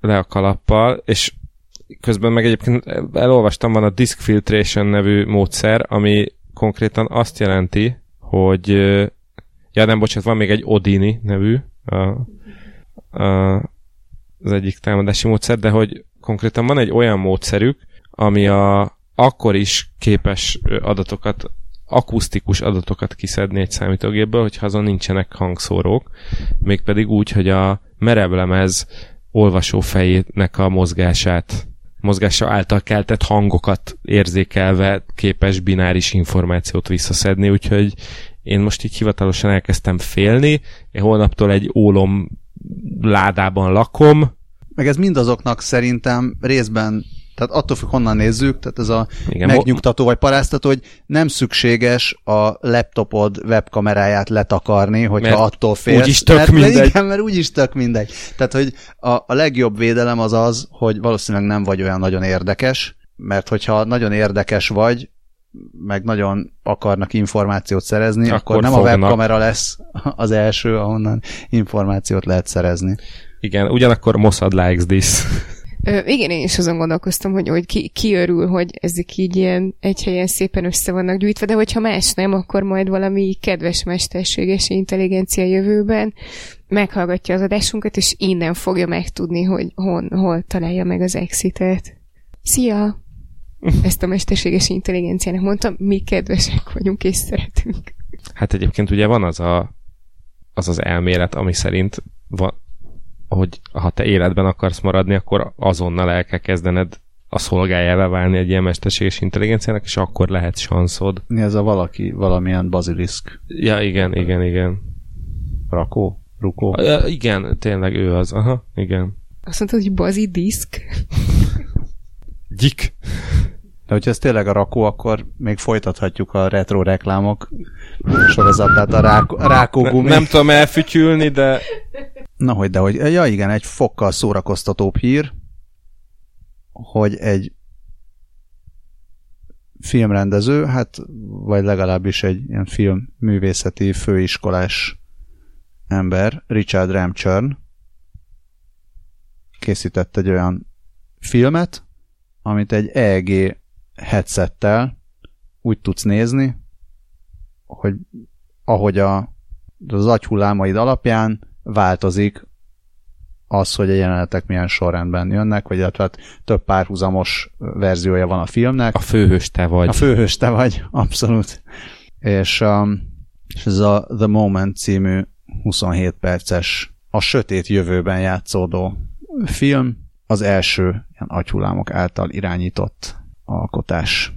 le a kalappal, és közben meg egyébként elolvastam, van a disk filtration nevű módszer, ami konkrétan azt jelenti, hogy ja nem, bocsánat, van még egy Odini nevű a, a, az egyik támadási módszer, de hogy konkrétan van egy olyan módszerük, ami a, akkor is képes adatokat akusztikus adatokat kiszedni egy számítógépből, hogyha azon nincsenek hangszórók, mégpedig úgy, hogy a merevlemez olvasó fejének a mozgását mozgása által keltett hangokat érzékelve képes bináris információt visszaszedni, úgyhogy én most így hivatalosan elkezdtem félni, én holnaptól egy ólom ládában lakom. Meg ez mindazoknak szerintem részben tehát attól függ, honnan nézzük, tehát ez a Igen, megnyugtató vagy paráztató, hogy nem szükséges a laptopod webkameráját letakarni, hogyha mert attól félsz. Úgyis tök mert, mindegy. Igen, mert úgyis tök mindegy. Tehát, hogy a, a legjobb védelem az az, hogy valószínűleg nem vagy olyan nagyon érdekes, mert hogyha nagyon érdekes vagy, meg nagyon akarnak információt szerezni, akkor, akkor nem fognak. a webkamera lesz az első, ahonnan információt lehet szerezni. Igen, ugyanakkor Mossad likes this. Ö, igen, én is azon gondolkoztam, hogy, hogy ki, ki örül, hogy ezek így ilyen egy helyen szépen össze vannak gyűjtve, de hogyha más nem, akkor majd valami kedves mesterséges intelligencia jövőben meghallgatja az adásunkat, és innen fogja megtudni, hogy hon, hol találja meg az exitet. Szia! Ezt a mesterséges intelligenciának mondtam, mi kedvesek vagyunk és szeretünk. Hát egyébként ugye van az a, az, az elmélet, ami szerint van, hogy ha te életben akarsz maradni, akkor azonnal el kell kezdened a szolgájára válni egy ilyen mesterséges intelligenciának, és akkor lehet sanszod. Mi ez a valaki, valamilyen baziliszk? Ja, igen, igen, igen. Rakó? Rukó? Ja, igen, tényleg ő az. Aha, igen. Azt mondtad, hogy baziliszk? Gyik. De hogyha ez tényleg a rakó, akkor még folytathatjuk a retro reklámok sorozatát, a, rákó, a rákógumi. Nem, nem tudom elfütyülni, de... Na hogy, de hogy, ja igen, egy fokkal szórakoztatóbb hír, hogy egy filmrendező, hát vagy legalábbis egy ilyen filmművészeti főiskolás ember, Richard Ramchurn készített egy olyan filmet, amit egy EEG headsettel úgy tudsz nézni, hogy ahogy a, az agyhullámaid alapján változik az, hogy a jelenetek milyen sorrendben jönnek, vagy illetve hát több párhuzamos verziója van a filmnek. A főhős te vagy. A főhős te vagy, abszolút. És, um, és ez a The Moment című 27 perces, a sötét jövőben játszódó film, az első ilyen agyhullámok által irányított alkotás.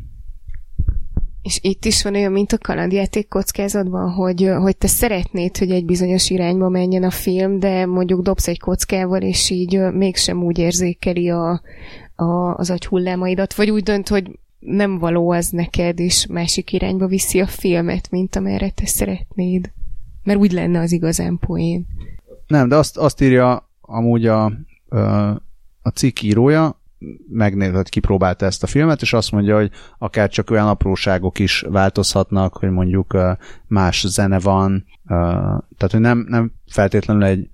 És itt is van olyan, mint a kalandjáték kockázatban, hogy, hogy te szeretnéd, hogy egy bizonyos irányba menjen a film, de mondjuk dobsz egy kockával, és így mégsem úgy érzékeli a, a, az agy hullámaidat, vagy úgy dönt, hogy nem való az neked, és másik irányba viszi a filmet, mint amerre te szeretnéd. Mert úgy lenne az igazán poén. Nem, de azt, azt írja amúgy a, a cikk írója, hogy kipróbálta ezt a filmet, és azt mondja, hogy akár csak olyan apróságok is változhatnak, hogy mondjuk más zene van, tehát hogy nem, nem feltétlenül egy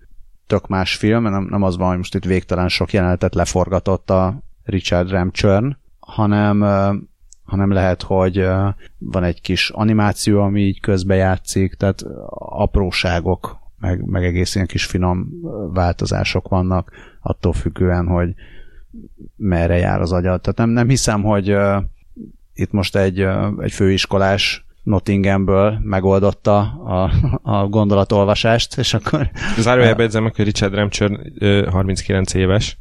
tök más film, nem, nem az van, hogy most itt végtelen sok jelenetet leforgatott a Richard Ramchurn, hanem, hanem lehet, hogy van egy kis animáció, ami így közbejátszik, tehát apróságok, meg, meg egész ilyen kis finom változások vannak, attól függően, hogy merre jár az agyad. Tehát nem, nem hiszem, hogy uh, itt most egy, uh, egy főiskolás Nottinghamből megoldotta a, a gondolatolvasást, és akkor... Zárójelbe edzem meg, hogy Richard Ramcsör uh, 39 éves.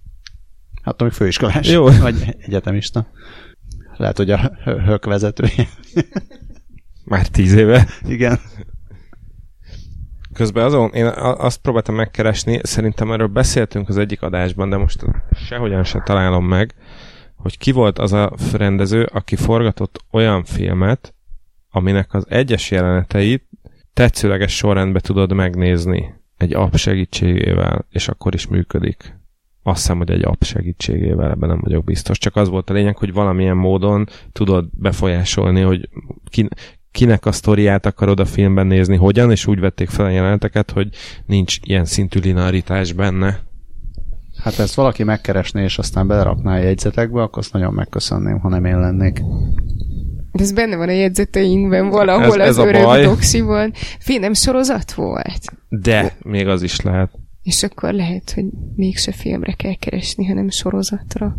Hát még főiskolás. Jó. Vagy egyetemista. Lehet, hogy a hök vezetője. Már tíz éve. Igen. Közben azon, én azt próbáltam megkeresni, szerintem erről beszéltünk az egyik adásban, de most sehogyan se találom meg, hogy ki volt az a rendező, aki forgatott olyan filmet, aminek az egyes jeleneteit tetszőleges sorrendbe tudod megnézni egy app segítségével, és akkor is működik. Azt hiszem, hogy egy app segítségével, ebben nem vagyok biztos. Csak az volt a lényeg, hogy valamilyen módon tudod befolyásolni, hogy ki, kinek a sztoriát akarod a filmben nézni, hogyan, és úgy vették fel a jeleneteket, hogy nincs ilyen szintű linearitás benne. Hát ezt valaki megkeresné, és aztán belerakná a jegyzetekbe, akkor azt nagyon megköszönném, ha nem én lennék. De ez benne van a jegyzeteinkben valahol ez, ez az öreg baj. doxiban. Film nem sorozat volt? De, még az is lehet. És akkor lehet, hogy mégse filmre kell keresni, hanem sorozatra.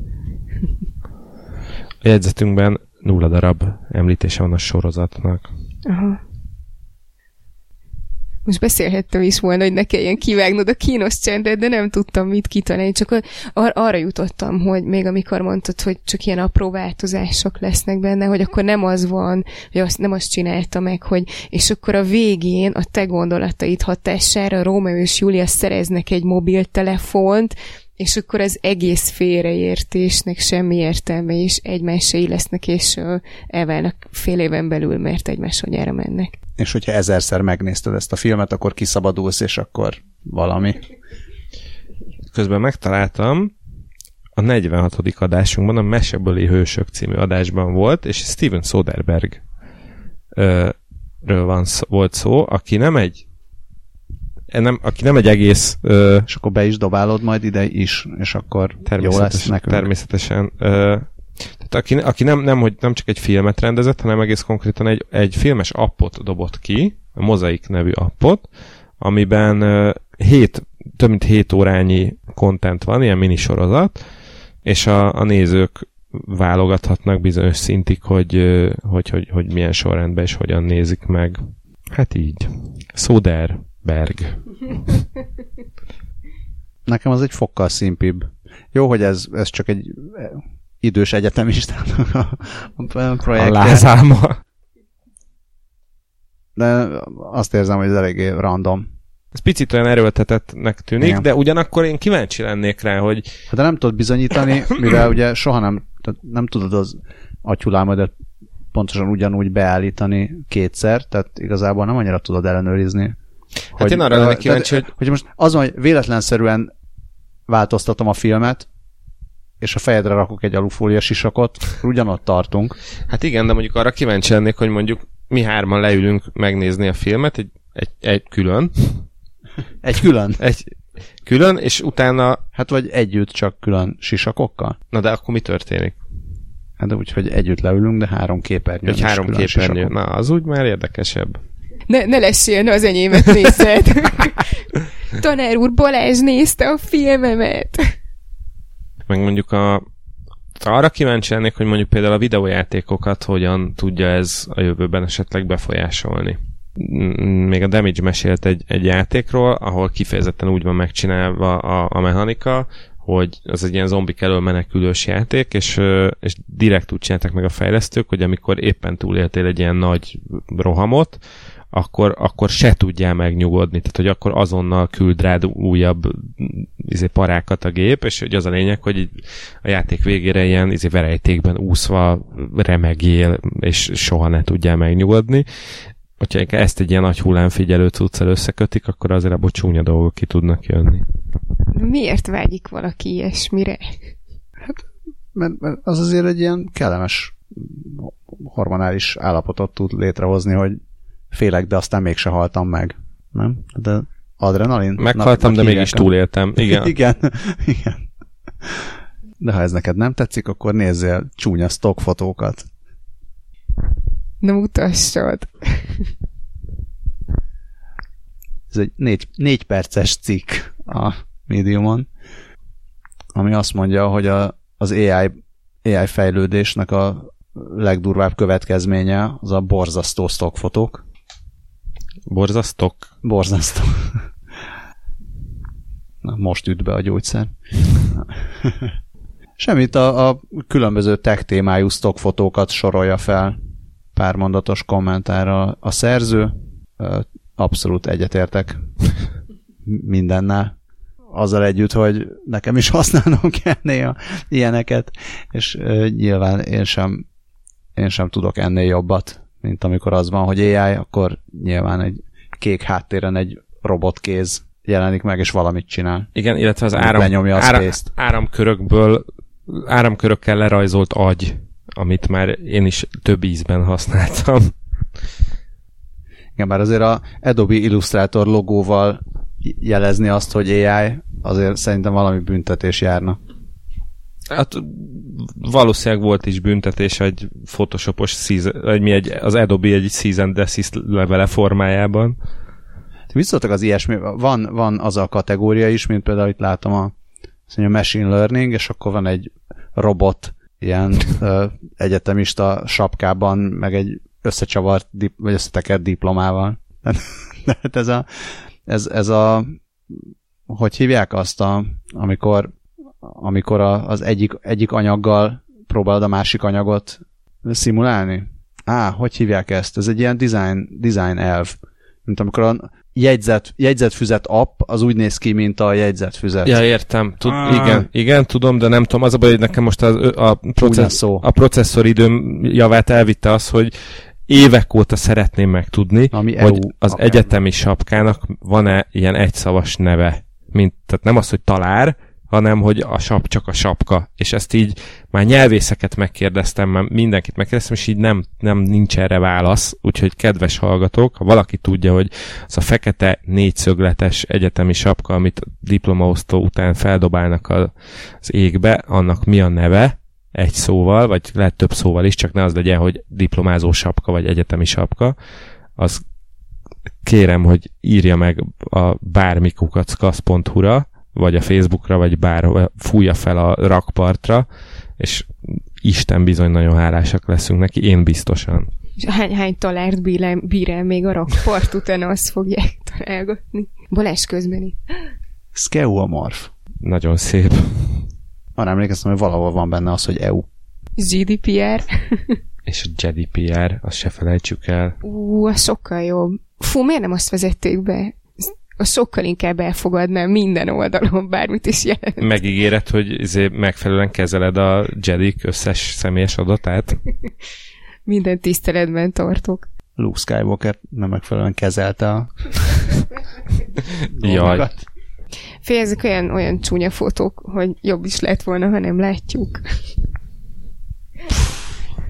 A jegyzetünkben nulla darab említése van a sorozatnak. Aha. Most beszélhettem is volna, hogy ne kelljen kivágnod a kínos csendet, de nem tudtam mit kitalálni, csak ar- arra jutottam, hogy még amikor mondtad, hogy csak ilyen apró változások lesznek benne, hogy akkor nem az van, hogy azt, nem azt csinálta meg, hogy és akkor a végén a te gondolataid hatására Rómeó és Júlia szereznek egy mobiltelefont, és akkor az egész félreértésnek semmi értelme, és egymásai lesznek, és elválnak fél éven belül, mert egymás anyára mennek. És hogyha ezerszer megnézted ezt a filmet, akkor kiszabadulsz, és akkor valami. Közben megtaláltam, a 46. adásunkban, a Meseböli Hősök című adásban volt, és Steven Soderberg ről van, volt szó, aki nem egy nem, aki nem egy egész... Ö, és akkor be is dobálod majd ide is, és akkor jó lesz nekünk. Természetesen. Ö, tehát aki, aki nem, nem, hogy nem csak egy filmet rendezett, hanem egész konkrétan egy, egy filmes appot dobott ki, a Mozaik nevű appot, amiben ö, hét, több mint 7 órányi content van, ilyen minisorozat, és a, a nézők válogathatnak bizonyos szintig, hogy, hogy, hogy, hogy milyen sorrendben és hogyan nézik meg. Hát így. Szóder. Berg. Nekem az egy fokkal szimpibb. Jó, hogy ez, ez csak egy idős egyetemistának a, a projekt. A lázáma. De azt érzem, hogy ez eléggé random. Ez picit olyan erőltetettnek tűnik, Igen. de ugyanakkor én kíváncsi lennék rá, hogy... Hát de nem tudod bizonyítani, mivel ugye soha nem, nem tudod az agyhulámodat pontosan ugyanúgy beállítani kétszer, tehát igazából nem annyira tudod ellenőrizni, Hát hogy, én arra lennék kíváncsi, hogy... hogy most azon, hogy véletlenszerűen változtatom a filmet, és a fejedre rakok egy alufólia sisakot, ugyanott tartunk. Hát igen, de mondjuk arra kíváncsi lennék, hogy mondjuk mi hárman leülünk megnézni a filmet, egy, egy, egy külön. Egy külön? Egy külön, és utána... Hát vagy együtt csak külön sisakokkal? Na de akkor mi történik? Hát de úgy, hogy együtt leülünk, de három képernyő. Egy három képernyő. Na, az úgy már érdekesebb. Ne, ne lessél, az enyémet nézed. Tanár úr, Balázs nézte a filmemet. Meg mondjuk a arra kíváncsi lennék, hogy mondjuk például a videójátékokat hogyan tudja ez a jövőben esetleg befolyásolni. Még a Damage mesélt egy, egy játékról, ahol kifejezetten úgy van megcsinálva a, a mechanika, hogy az egy ilyen zombik elől menekülős játék, és, és direkt úgy csináltak meg a fejlesztők, hogy amikor éppen túléltél egy ilyen nagy rohamot, akkor, akkor se tudjál megnyugodni, tehát hogy akkor azonnal küld rád újabb izé, parákat a gép, és hogy az a lényeg, hogy a játék végére ilyen izé, verejtékben úszva remegél, és soha ne tudjál megnyugodni. Hogyha ezt egy ilyen nagy hullámfigyelő cuccal összekötik, akkor azért abból csúnya dolgok ki tudnak jönni. Miért vágyik valaki ilyesmire? Hát, mert, mert az azért egy ilyen kellemes hormonális állapotot tud létrehozni, hogy félek, de aztán mégse haltam meg. Nem? De adrenalin? Meghaltam, de mégis túléltem. Igen. igen. igen. De ha ez neked nem tetszik, akkor nézzél csúnya stockfotókat. Na mutassad. ez egy négy, négy perces cikk a médiumon, ami azt mondja, hogy a, az AI, AI fejlődésnek a legdurvább következménye az a borzasztó stockfotók. Borzasztok? Borzasztó. Na, most üt be a gyógyszer. Semmit, a, a különböző tech témájú stockfotókat sorolja fel pár mondatos kommentára a szerző. Abszolút egyetértek mindennel. Azzal együtt, hogy nekem is használnom kell néha ilyeneket, és nyilván én sem, én sem tudok ennél jobbat mint amikor az van, hogy AI, akkor nyilván egy kék háttéren egy robotkéz jelenik meg, és valamit csinál. Igen, illetve az áram, a áram, áramkörökből áramkörökkel lerajzolt agy, amit már én is több ízben használtam. Igen, már azért a Adobe Illustrator logóval jelezni azt, hogy AI, azért szerintem valami büntetés járna. Hát valószínűleg volt is büntetés egy photoshopos season, egy, mi egy, az Adobe egy season desist levele formájában. Visszatok az ilyesmi, van, van az a kategória is, mint például itt látom a, a machine learning, és akkor van egy robot ilyen ö, egyetemista sapkában, meg egy összecsavart, dip, vagy összetekert diplomával. De hát ez a, ez, ez a hogy hívják azt, a, amikor amikor a, az egyik, egyik anyaggal próbálod a másik anyagot szimulálni? Á, hogy hívják ezt? Ez egy ilyen design, design elv. Mint amikor a jegyzet, jegyzetfüzet app az úgy néz ki, mint a jegyzetfüzet. Ja, értem. Tud, ah. igen, igen, tudom, de nem tudom. Az a baj, hogy nekem most a, a, processz, a processzoridőm javát elvitte az, hogy évek óta szeretném megtudni, Ami hogy EU az akár. egyetemi sapkának van-e ilyen egyszavas neve. Mint, tehát nem az, hogy talár, hanem hogy a sap csak a sapka. És ezt így már nyelvészeket megkérdeztem, már mindenkit megkérdeztem, és így nem, nem nincs erre válasz, úgyhogy kedves hallgatók, ha valaki tudja, hogy az a fekete négyszögletes egyetemi sapka, amit diplomaosztó után feldobálnak az égbe, annak mi a neve, egy szóval, vagy lehet több szóval is, csak ne az legyen, hogy diplomázó sapka, vagy egyetemi sapka, az kérem, hogy írja meg a bármikukackasz.hu-ra, vagy a Facebookra, vagy bár fújja fel a rakpartra, és Isten bizony nagyon hálásak leszünk neki, én biztosan. És hány, hány talárt bír el, bír el még a rakpart után, azt fogják találgatni. Balázs közbeni. Skeumorph. Nagyon szép. Arra emlékeztem, hogy valahol van benne az, hogy EU. GDPR. És a GDPR, azt se felejtsük el. Ú, az sokkal jobb. Fú, miért nem azt vezették be? A sokkal inkább elfogadnám minden oldalon, bármit is jelent. Megígéred, hogy izé megfelelően kezeled a Jedik összes személyes adatát? minden tiszteletben tartok. Luke Skywalker nem megfelelően kezelte a Jaj. Fél, ezek olyan, olyan csúnya fotók, hogy jobb is lett volna, ha nem látjuk.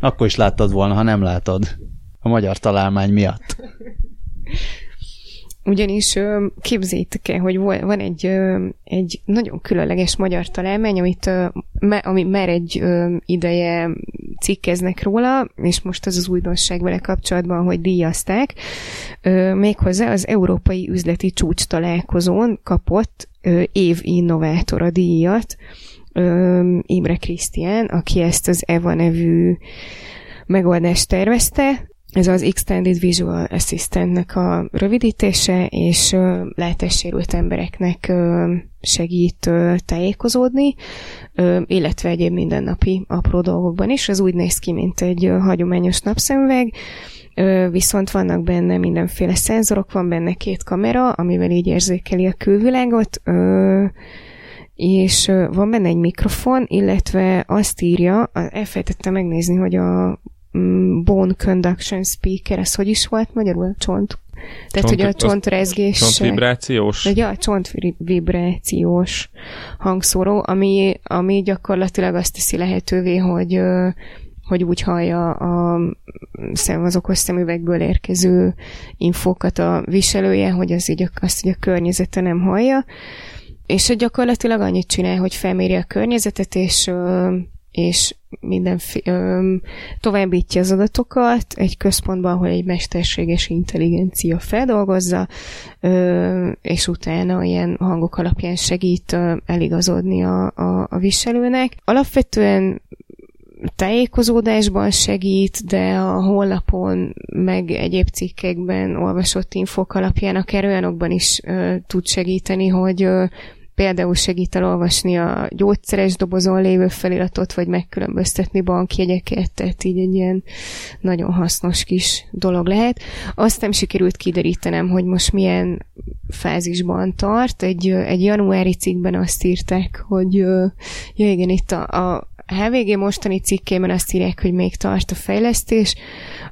Akkor is láttad volna, ha nem látod. A magyar találmány miatt. Ugyanis képzétek el, hogy van egy, egy nagyon különleges magyar találmány, amit, ami már egy ideje cikkeznek róla, és most az az újdonság vele kapcsolatban, hogy díjazták. Méghozzá az Európai Üzleti Csúcs találkozón kapott év innovátora díjat, Imre Krisztián, aki ezt az EVA nevű megoldást tervezte, ez az Extended Visual Assistant-nek a rövidítése, és látássérült embereknek segít tájékozódni, illetve egyéb mindennapi apró dolgokban is. Ez úgy néz ki, mint egy hagyományos napszemüveg, viszont vannak benne mindenféle szenzorok, van benne két kamera, amivel így érzékeli a külvilágot, és van benne egy mikrofon, illetve azt írja, elfelejtettem megnézni, hogy a bone conduction speaker, ez hogy is volt magyarul? Csont. Tehát, csont, hogy a csontrezgés... Csontvibrációs? Vagy a csontvibrációs hangszóró, ami, ami gyakorlatilag azt teszi lehetővé, hogy hogy úgy hallja a szem, az okos szemüvegből érkező infókat a viselője, hogy az így, azt így a környezete nem hallja. És gyakorlatilag annyit csinál, hogy felméri a környezetet, és és minden továbbítja az adatokat egy központban, ahol egy mesterséges intelligencia feldolgozza, ö, és utána ilyen hangok alapján segít ö, eligazodni a, a, a viselőnek. Alapvetően tájékozódásban segít, de a honlapon, meg egyéb cikkekben olvasott infók alapján akár olyanokban is ö, tud segíteni, hogy ö, például segít elolvasni a gyógyszeres dobozon lévő feliratot, vagy megkülönböztetni bankjegyeket, tehát így egy ilyen nagyon hasznos kis dolog lehet. Azt nem sikerült kiderítenem, hogy most milyen fázisban tart. Egy, egy januári cikkben azt írták, hogy ja igen, itt a, a HVG mostani cikkében azt írják, hogy még tart a fejlesztés.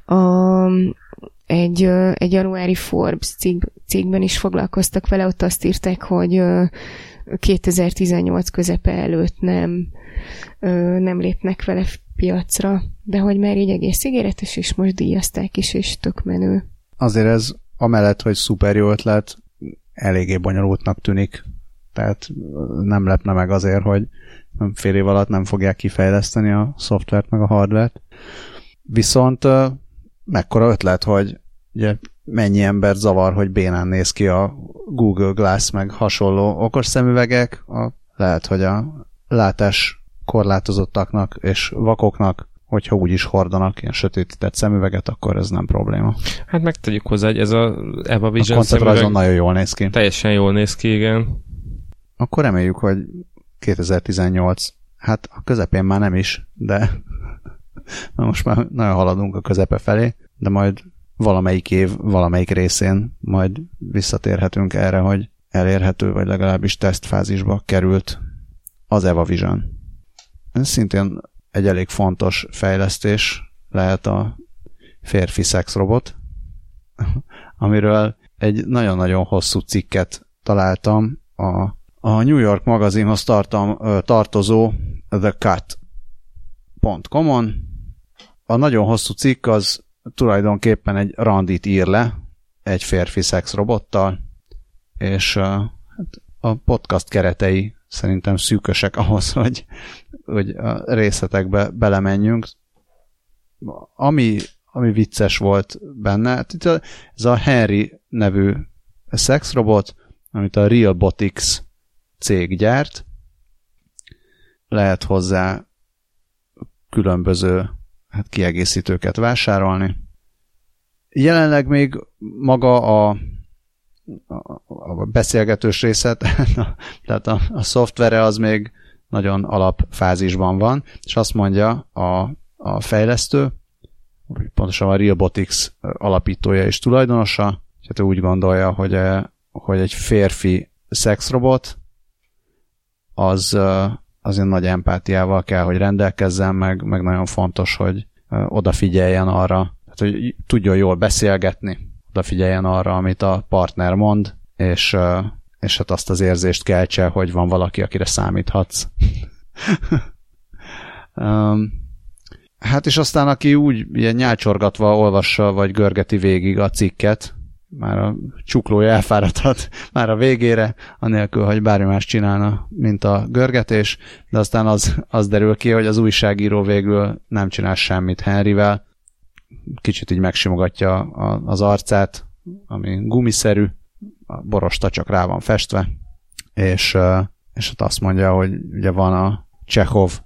A, egy, egy januári Forbes cikk, cikkben is foglalkoztak vele, ott azt írták, hogy 2018 közepe előtt nem, nem lépnek vele piacra, de hogy már így egész ígéretes, és most díjazták is, és tök menő. Azért ez amellett, hogy szuper jó ötlet, eléggé bonyolultnak tűnik. Tehát nem lepne meg azért, hogy fél év alatt nem fogják kifejleszteni a szoftvert meg a hardvert. Viszont mekkora ötlet, hogy ugye mennyi ember zavar, hogy bénán néz ki a Google Glass meg hasonló okos szemüvegek, a, lehet, hogy a látás korlátozottaknak és vakoknak, hogyha úgy is hordanak ilyen sötétített szemüveget, akkor ez nem probléma. Hát megtegyük hozzá, hogy ez a Eva Vision a szemüveg nagyon jól néz ki. Teljesen jól néz ki, igen. Akkor reméljük, hogy 2018, hát a közepén már nem is, de most már nagyon haladunk a közepe felé, de majd valamelyik év, valamelyik részén majd visszatérhetünk erre, hogy elérhető, vagy legalábbis tesztfázisba került az Eva Vision. Ez szintén egy elég fontos fejlesztés lehet a férfi szexrobot, amiről egy nagyon-nagyon hosszú cikket találtam a, a New York magazinhoz tartam, tartozó The Cut.com-on. A nagyon hosszú cikk az tulajdonképpen egy randit ír le egy férfi szexrobottal, és hát a podcast keretei szerintem szűkösek ahhoz, hogy, hogy a részletekbe belemenjünk. Ami, ami vicces volt benne, hát itt a, ez a Henry nevű szexrobot, amit a Realbotics cég gyárt, lehet hozzá különböző hát kiegészítőket vásárolni. Jelenleg még maga a, a, beszélgetős része, tehát a, a szoftvere az még nagyon alapfázisban van, és azt mondja a, a fejlesztő, pontosan a Realbotics alapítója és tulajdonosa, és hát ő úgy gondolja, hogy, hogy egy férfi szexrobot az azért nagy empátiával kell, hogy rendelkezzen, meg, meg nagyon fontos, hogy odafigyeljen arra, tehát, hogy tudjon jól beszélgetni, odafigyeljen arra, amit a partner mond, és és hát azt az érzést keltse, hogy van valaki, akire számíthatsz. um, hát és aztán aki úgy ilyen nyálcsorgatva olvassa, vagy görgeti végig a cikket, már a csuklója elfáradhat már a végére, anélkül, hogy bármi más csinálna, mint a görgetés, de aztán az, az derül ki, hogy az újságíró végül nem csinál semmit Henryvel, kicsit így megsimogatja az arcát, ami gumiszerű, a borosta csak rá van festve, és, és azt mondja, hogy ugye van a Csehov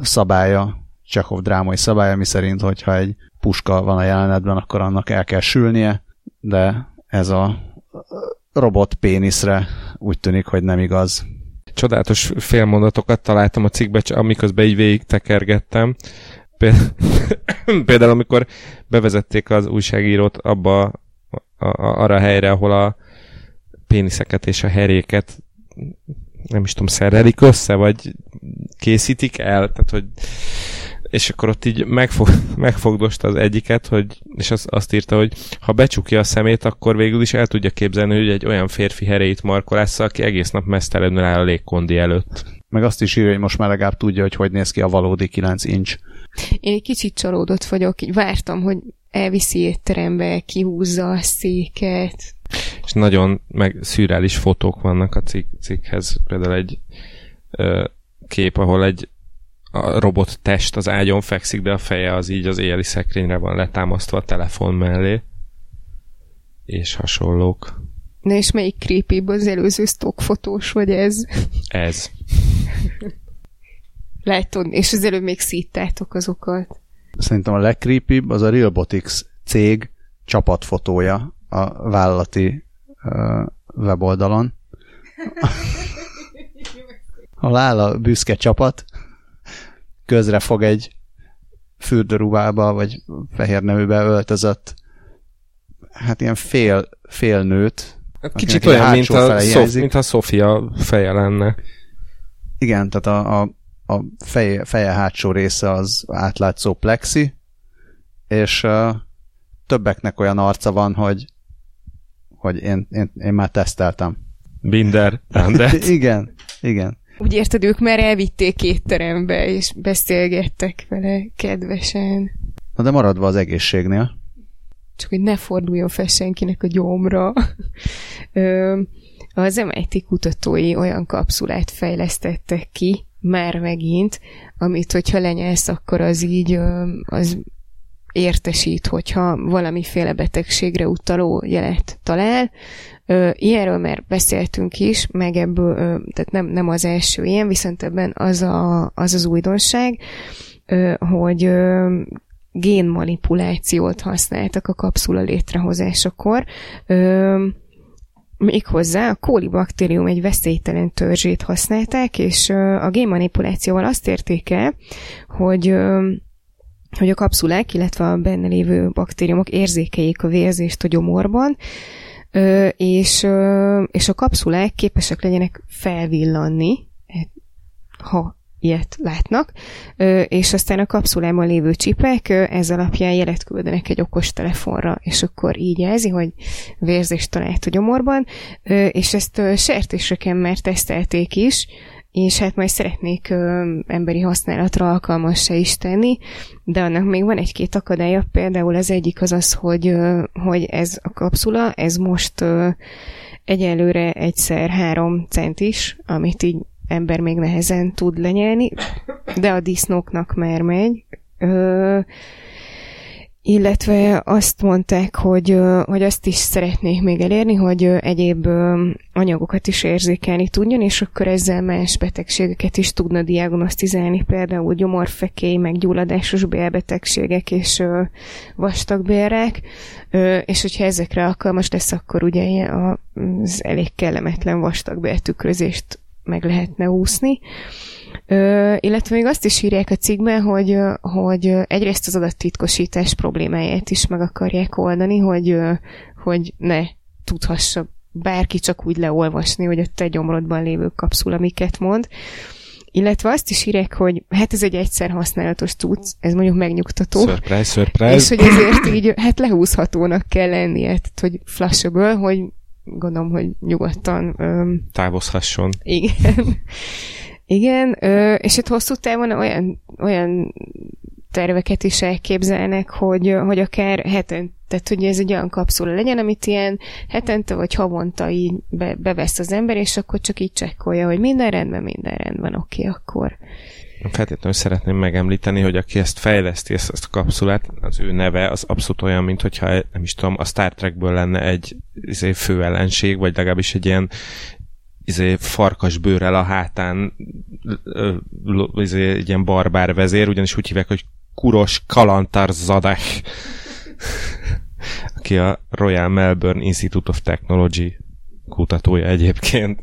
szabálya, Csehov drámai szabálya, mi szerint, hogyha egy puska van a jelenetben, akkor annak el kell sülnie, de ez a robot péniszre úgy tűnik, hogy nem igaz. Csodálatos félmondatokat találtam a cikkbe, amiközben így végig tekergettem. Például, amikor bevezették az újságírót abba a, a, arra a helyre, ahol a péniszeket és a heréket nem is tudom, szerelik össze, vagy készítik el, tehát hogy és akkor ott így megfog, megfogdosta az egyiket, hogy, és az, azt írta, hogy ha becsukja a szemét, akkor végül is el tudja képzelni, hogy egy olyan férfi hereit markolásza, aki egész nap mesztelenül áll a légkondi előtt. Meg azt is írja, hogy most már legalább tudja, hogy hogy néz ki a valódi 9 inch. Én egy kicsit csalódott vagyok, így vártam, hogy elviszi étterembe, kihúzza a széket. És nagyon meg szürreális fotók vannak a cikk, cikkhez. Például egy ö, kép, ahol egy a robot test az ágyon fekszik, de a feje az így az éjjeli szekrényre van letámasztva a telefon mellé. És hasonlók. Na és melyik creepy az előző fotós, vagy ez? Ez. Látod, és az előbb még szíttátok azokat. Szerintem a legcreepybb az a Realbotics cég csapatfotója a vállalati uh, weboldalon. Ahol áll a büszke csapat, közre fog egy fürdőruhába, vagy fehér neműbe öltözött hát ilyen fél, fél nőt. Hát kicsit olyan, mint a, Szof, mint a Sofia feje lenne. Igen, tehát a, a, a feje, feje hátsó része az átlátszó plexi, és uh, többeknek olyan arca van, hogy, hogy én, én, én már teszteltem. Binder, igen, igen. Úgy érted, ők már elvitték étterembe, és beszélgettek vele kedvesen. Na de maradva az egészségnél. Csak hogy ne forduljon fel senkinek a gyomra. Az MIT kutatói olyan kapszulát fejlesztettek ki, már megint, amit hogyha lenyelsz, akkor az így az értesít, hogyha valamiféle betegségre utaló jelet talál, Ilyenről már beszéltünk is, meg ebből, tehát nem, nem az első ilyen, viszont ebben az a, az, az újdonság, hogy génmanipulációt használtak a kapszula létrehozásakor. Méghozzá a kólibaktérium egy veszélytelen törzsét használták, és a génmanipulációval azt érték el, hogy hogy a kapszulák, illetve a benne lévő baktériumok érzékeljék a vérzést a gyomorban, és, és a kapszulák képesek legyenek felvillanni, ha ilyet látnak, és aztán a kapszulában lévő csipek ez alapján jelet küldenek egy okos telefonra, és akkor így jelzi, hogy vérzést talált a gyomorban, és ezt sertéseken már tesztelték is, és hát majd szeretnék ö, emberi használatra alkalmassá is tenni, de annak még van egy-két akadálya, például az egyik az az, hogy, ö, hogy ez a kapszula, ez most ö, egyelőre egyszer három centis, amit így ember még nehezen tud lenyelni, de a disznóknak már megy. Ö, illetve azt mondták, hogy, hogy azt is szeretnék még elérni, hogy egyéb anyagokat is érzékelni tudjon, és akkor ezzel más betegségeket is tudna diagnosztizálni, például gyomorfekély, meg gyulladásos bélbetegségek és vastagbélrek, és hogyha ezekre alkalmas lesz, akkor ugye az elég kellemetlen vastagbéltükrözést meg lehetne úszni. Ö, illetve még azt is írják a cikkben, hogy, hogy egyrészt az adattitkosítás problémáját is meg akarják oldani, hogy, hogy ne tudhassa bárki csak úgy leolvasni, hogy a te gyomrodban lévő kapszula miket mond. Illetve azt is írják, hogy hát ez egy egyszer használatos tudsz, ez mondjuk megnyugtató. Surprise, surprise. És hogy ezért így hát lehúzhatónak kell lennie, tehát hogy flashable, hogy gondolom, hogy nyugodtan... Öm, Távozhasson. Igen. Igen, és itt hosszú távon olyan, olyan terveket is elképzelnek, hogy, hogy akár hetente, tehát hogy ez egy olyan kapszula legyen, amit ilyen hetente vagy havonta így be, bevesz az ember, és akkor csak így csekkolja, hogy minden rendben, minden rendben, oké, okay, akkor. Feltétlenül szeretném megemlíteni, hogy aki ezt fejleszti, ezt, ezt a kapszulát, az ő neve az abszolút olyan, mint hogyha nem is tudom, a Star Trekből lenne egy izé, fő ellenség, vagy legalábbis egy ilyen izé, farkas bőrrel a hátán izé, egy ilyen barbár vezér, ugyanis úgy hívják, hogy Kuros Kalantar Zadeh, aki a Royal Melbourne Institute of Technology kutatója egyébként.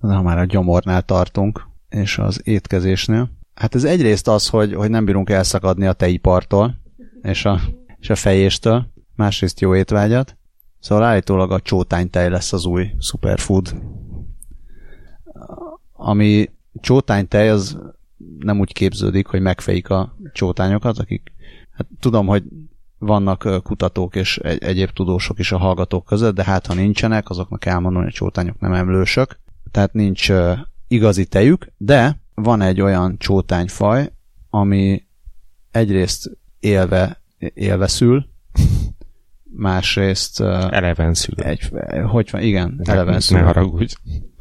Na, már a gyomornál tartunk, és az étkezésnél. Hát ez egyrészt az, hogy, hogy nem bírunk elszakadni a teipartól, és a, és a fejéstől, másrészt jó étvágyat. Szóval állítólag a csótánytej lesz az új superfood. Ami csótánytej, az nem úgy képződik, hogy megfejik a csótányokat, akik hát tudom, hogy vannak kutatók és egy- egyéb tudósok is a hallgatók között, de hát ha nincsenek, azoknak elmondom, hogy a csótányok nem emlősök, tehát nincs uh, igazi tejük, de van egy olyan csótányfaj, ami egyrészt élve, élve szül, másrészt uh, Eleven szülő. egy, hogy van, igen, Ne- eleven Ne szül. haragudj.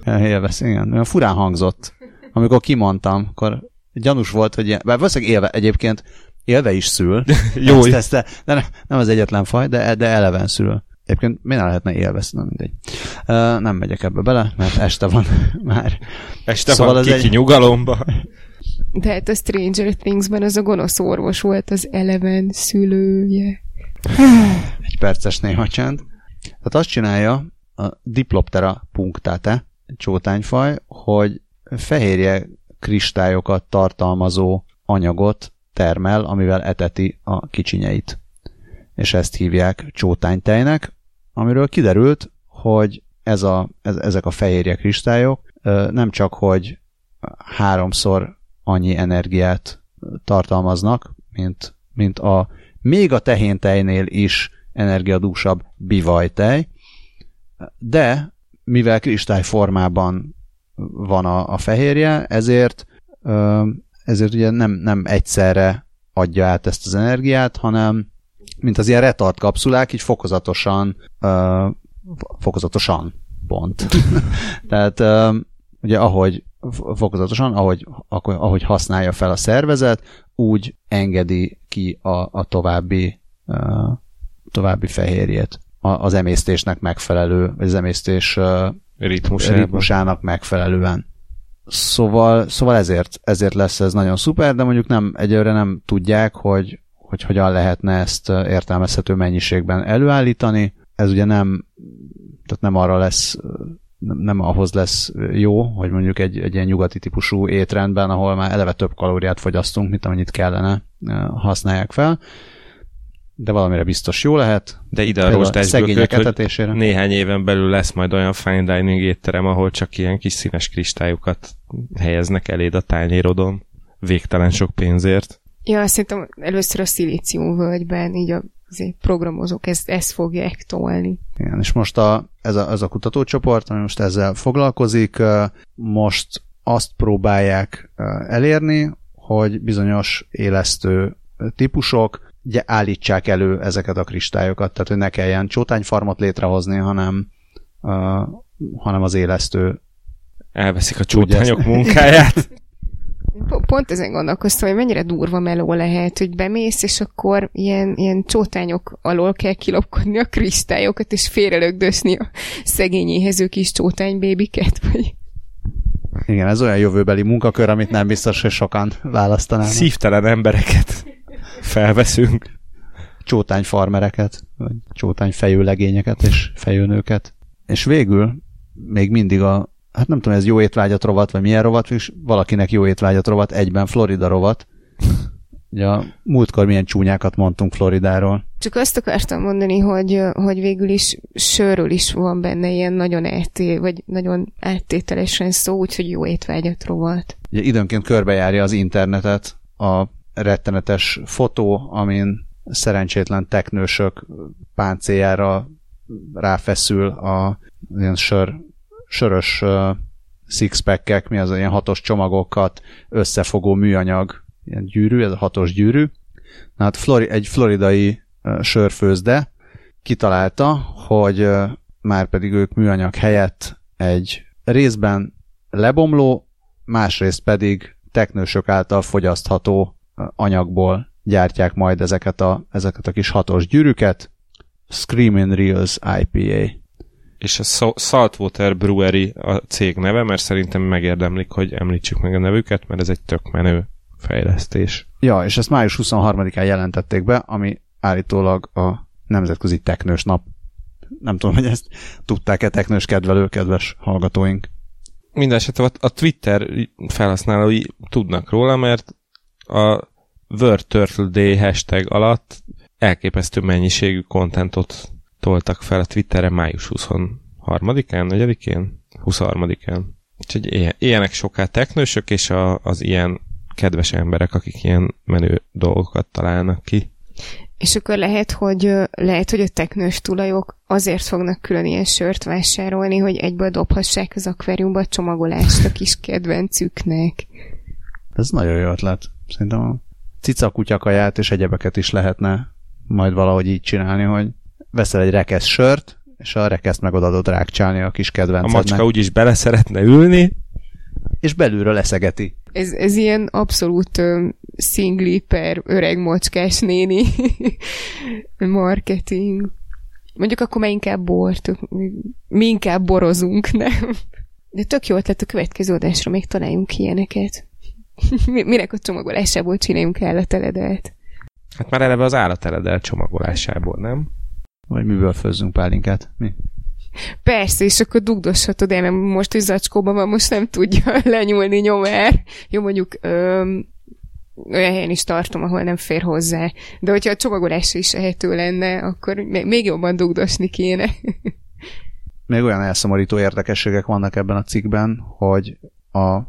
Élvesz, igen. Olyan furán hangzott. Amikor kimondtam, akkor gyanús volt, hogy ilyen, bár valószínűleg élve, egyébként élve is szül. Jó, Ezt, ezt, de ne- nem az egyetlen faj, de, de eleven szül. Egyébként miért ne lehetne élve, nem mindegy. Uh, nem megyek ebbe bele, mert este van már. este Szóval van az kiki egy- nyugalomba. De hát a Stranger Things-ben az a gonosz orvos volt az Eleven szülője. Egy perces néma csend. Tehát azt csinálja a Diploptera punctate, csótányfaj, hogy fehérje kristályokat tartalmazó anyagot termel, amivel eteti a kicsinyeit. És ezt hívják csótánytejnek, amiről kiderült, hogy ez a, ez, ezek a fehérje kristályok nem csak, hogy háromszor annyi energiát tartalmaznak, mint, mint a még a tehéntejnél is energiadúsabb bivajtej, de mivel kristály formában van a, a fehérje, ezért ezért ugye nem, nem egyszerre adja át ezt az energiát, hanem mint az ilyen retard kapszulák, így fokozatosan fokozatosan pont. Tehát ugye ahogy fokozatosan, ahogy, ahogy használja fel a szervezet, úgy engedi ki a, a további további fehérjét az emésztésnek megfelelő, az emésztés ö, Ritmusában. ritmusának megfelelően. Szóval, szóval ezért, ezért lesz ez nagyon szuper, de mondjuk nem, egyelőre nem tudják, hogy, hogy hogyan lehetne ezt értelmezhető mennyiségben előállítani. Ez ugye nem, tehát nem arra lesz, nem, nem ahhoz lesz jó, hogy mondjuk egy, egy ilyen nyugati típusú étrendben, ahol már eleve több kalóriát fogyasztunk, mint amennyit kellene, használják fel. De valamire biztos jó lehet. De ide a Például rozsdásből szegények köt, hogy etetésére. néhány éven belül lesz majd olyan fine dining étterem, ahol csak ilyen kis színes kristályokat helyeznek eléd a tányérodon. Végtelen sok pénzért. Ja, szerintem először a szilíciumvölgyben így a programozók ezt, ezt fogják tolni. Igen, és most a, ez, a, ez a kutatócsoport, ami most ezzel foglalkozik, most azt próbálják elérni, hogy bizonyos élesztő típusok állítsák elő ezeket a kristályokat, tehát hogy ne kelljen csótányfarmot létrehozni, hanem, ö, hanem az élesztő. Elveszik a csótányok ezt. munkáját. Po- Pont ezen gondolkoztam, hogy mennyire durva meló lehet, hogy bemész, és akkor ilyen, ilyen csótányok alól kell kilopkodni a kristályokat, és félrelögdösni a szegény éhező kis csótánybébiket, vagy Igen, ez olyan jövőbeli munkakör, amit nem biztos, hogy sokan választanának. Szívtelen embereket felveszünk. csótányfarmereket, vagy csótányfejű legényeket és fejőnőket. És végül még mindig a, hát nem tudom, ez jó étvágyat rovat, vagy milyen rovat, és valakinek jó étvágyat rovat, egyben Florida rovat. Ugye a múltkor milyen csúnyákat mondtunk Floridáról. Csak azt akartam mondani, hogy, hogy végül is sörről is van benne ilyen nagyon elté, vagy nagyon áttételesen szó, úgyhogy jó étvágyat rovat. Ugye időnként körbejárja az internetet a rettenetes fotó, amin szerencsétlen teknősök páncéjára ráfeszül a ilyen sör, sörös uh, sixpackek, mi az ilyen hatos csomagokat összefogó műanyag ilyen gyűrű, ez a hatos gyűrű. Na hát Flori, egy floridai sörfőzde kitalálta, hogy uh, már pedig ők műanyag helyett egy részben lebomló, másrészt pedig teknősök által fogyasztható anyagból gyártják majd ezeket a, ezeket a kis hatos gyűrűket. Screaming Reels IPA. És a Saltwater Brewery a cég neve, mert szerintem megérdemlik, hogy említsük meg a nevüket, mert ez egy tök menő fejlesztés. Ja, és ezt május 23-án jelentették be, ami állítólag a Nemzetközi Teknős Nap. Nem tudom, hogy ezt tudták-e teknős kedvelő, kedves hallgatóink. Mindenesetre a Twitter felhasználói tudnak róla, mert a World Turtle Day hashtag alatt elképesztő mennyiségű kontentot toltak fel a Twitterre május 23-án, 4-én? 23-án. Úgyhogy ilyen, ilyenek soká teknősök, és a, az ilyen kedves emberek, akik ilyen menő dolgokat találnak ki. És akkor lehet, hogy lehet, hogy a teknős tulajok azért fognak külön ilyen sört vásárolni, hogy egyből dobhassák az akváriumba a csomagolást a kis kedvencüknek. Ez nagyon jó ötlet. Szerintem a cica kutyakaját és egyebeket is lehetne majd valahogy így csinálni, hogy veszel egy rekesz sört, és a rekeszt meg odaadod rákcsálni a kis kedvencednek. A macska úgyis bele szeretne ülni. És belülről leszegeti. Ez, ez ilyen abszolút um, szingli per öreg mocskás néni marketing. Mondjuk akkor már inkább bort, mi inkább borozunk, nem? De tök jó ötlet a következő adásra még találjunk ilyeneket. Minek a csomagolásából csináljunk állateledelt? Hát már eleve az állateledelt csomagolásából, nem? Vagy miből főzzünk pálinkát? Mi? Persze, és akkor dugdoshatod el, mert most is zacskóban van, most nem tudja lenyúlni nyomár. Jó, mondjuk öm, olyan helyen is tartom, ahol nem fér hozzá. De hogyha a csomagolás is ehető lenne, akkor még jobban dugdosni kéne. még olyan elszomorító érdekességek vannak ebben a cikkben, hogy a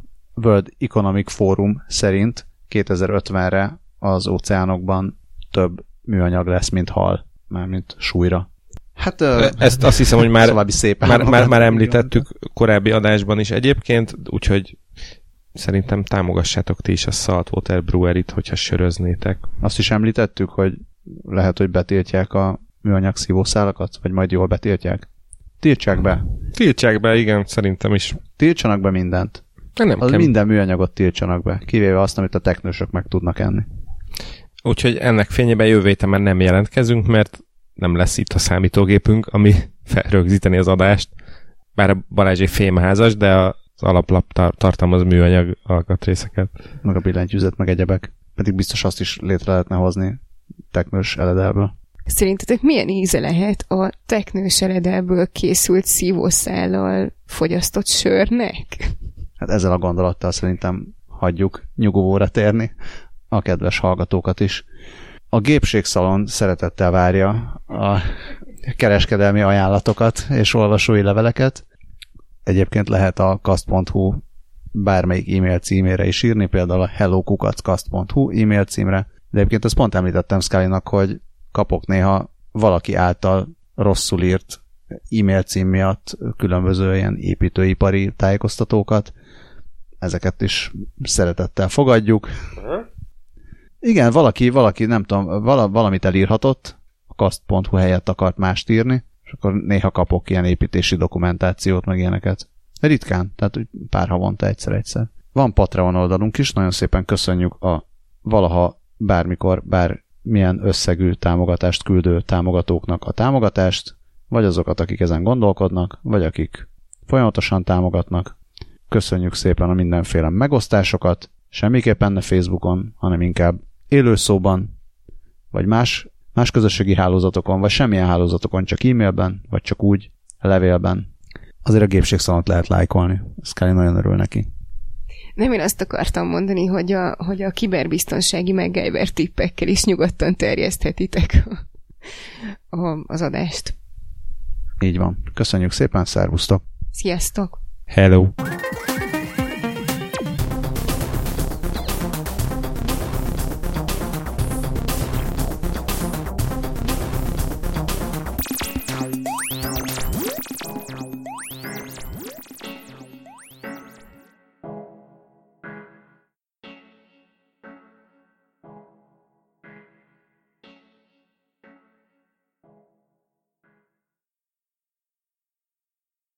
World Economic Forum szerint 2050-re az óceánokban több műanyag lesz, mint hal, mármint súlyra. Hát, Ezt azt hiszem, hogy már, szépen már, már, már említettük korábbi adásban is egyébként, úgyhogy szerintem támogassátok ti is a Saltwater Brewery-t, hogyha söröznétek. Azt is említettük, hogy lehet, hogy betiltják a műanyag szívószálakat, vagy majd jól betiltják? Tiltsák be. Tiltsák be, igen, szerintem is. Tiltsanak be mindent. Nem az kell. minden műanyagot tiltsanak be, kivéve azt, amit a technősök meg tudnak enni. Úgyhogy ennek fényében jövő héten már nem jelentkezünk, mert nem lesz itt a számítógépünk, ami felrögzíteni az adást. Bár a Balázs egy fémházas, de az alaplap tar- tartalmaz műanyag alkatrészeket. Meg a billentyűzet, meg egyebek. Pedig biztos azt is létre lehetne hozni teknős eledelből. Szerintetek milyen íze lehet a teknős eledelből készült szívószállal fogyasztott sörnek? Hát ezzel a gondolattal szerintem hagyjuk nyugovóra térni a kedves hallgatókat is. A gépségszalon szeretettel várja a kereskedelmi ajánlatokat és olvasói leveleket. Egyébként lehet a kast.hu bármelyik e-mail címére is írni, például a hellokukacast.hu e-mail címre. De egyébként azt pont említettem scully hogy kapok néha valaki által rosszul írt e-mail cím miatt különböző ilyen építőipari tájékoztatókat. Ezeket is szeretettel fogadjuk. Igen, valaki, valaki, nem tudom, vala, valamit elírhatott, a kast.hu helyett akart mást írni, és akkor néha kapok ilyen építési dokumentációt, meg ilyeneket. Ritkán, tehát úgy pár havonta egyszer-egyszer. Van Patreon oldalunk is, nagyon szépen köszönjük a valaha, bármikor, bár milyen összegű támogatást küldő támogatóknak a támogatást, vagy azokat, akik ezen gondolkodnak, vagy akik folyamatosan támogatnak. Köszönjük szépen a mindenféle megosztásokat, semmiképpen ne Facebookon, hanem inkább élőszóban, vagy más, más közösségi hálózatokon, vagy semmilyen hálózatokon, csak e-mailben, vagy csak úgy, levélben. Azért a gépségszalont lehet lájkolni. Scully nagyon örül neki. Nem, én azt akartam mondani, hogy a, hogy a kiberbiztonsági MacGyver tippekkel is nyugodtan terjeszthetitek a, a, az adást. Így van. Köszönjük szépen, szervusztok! Sziasztok! Hello.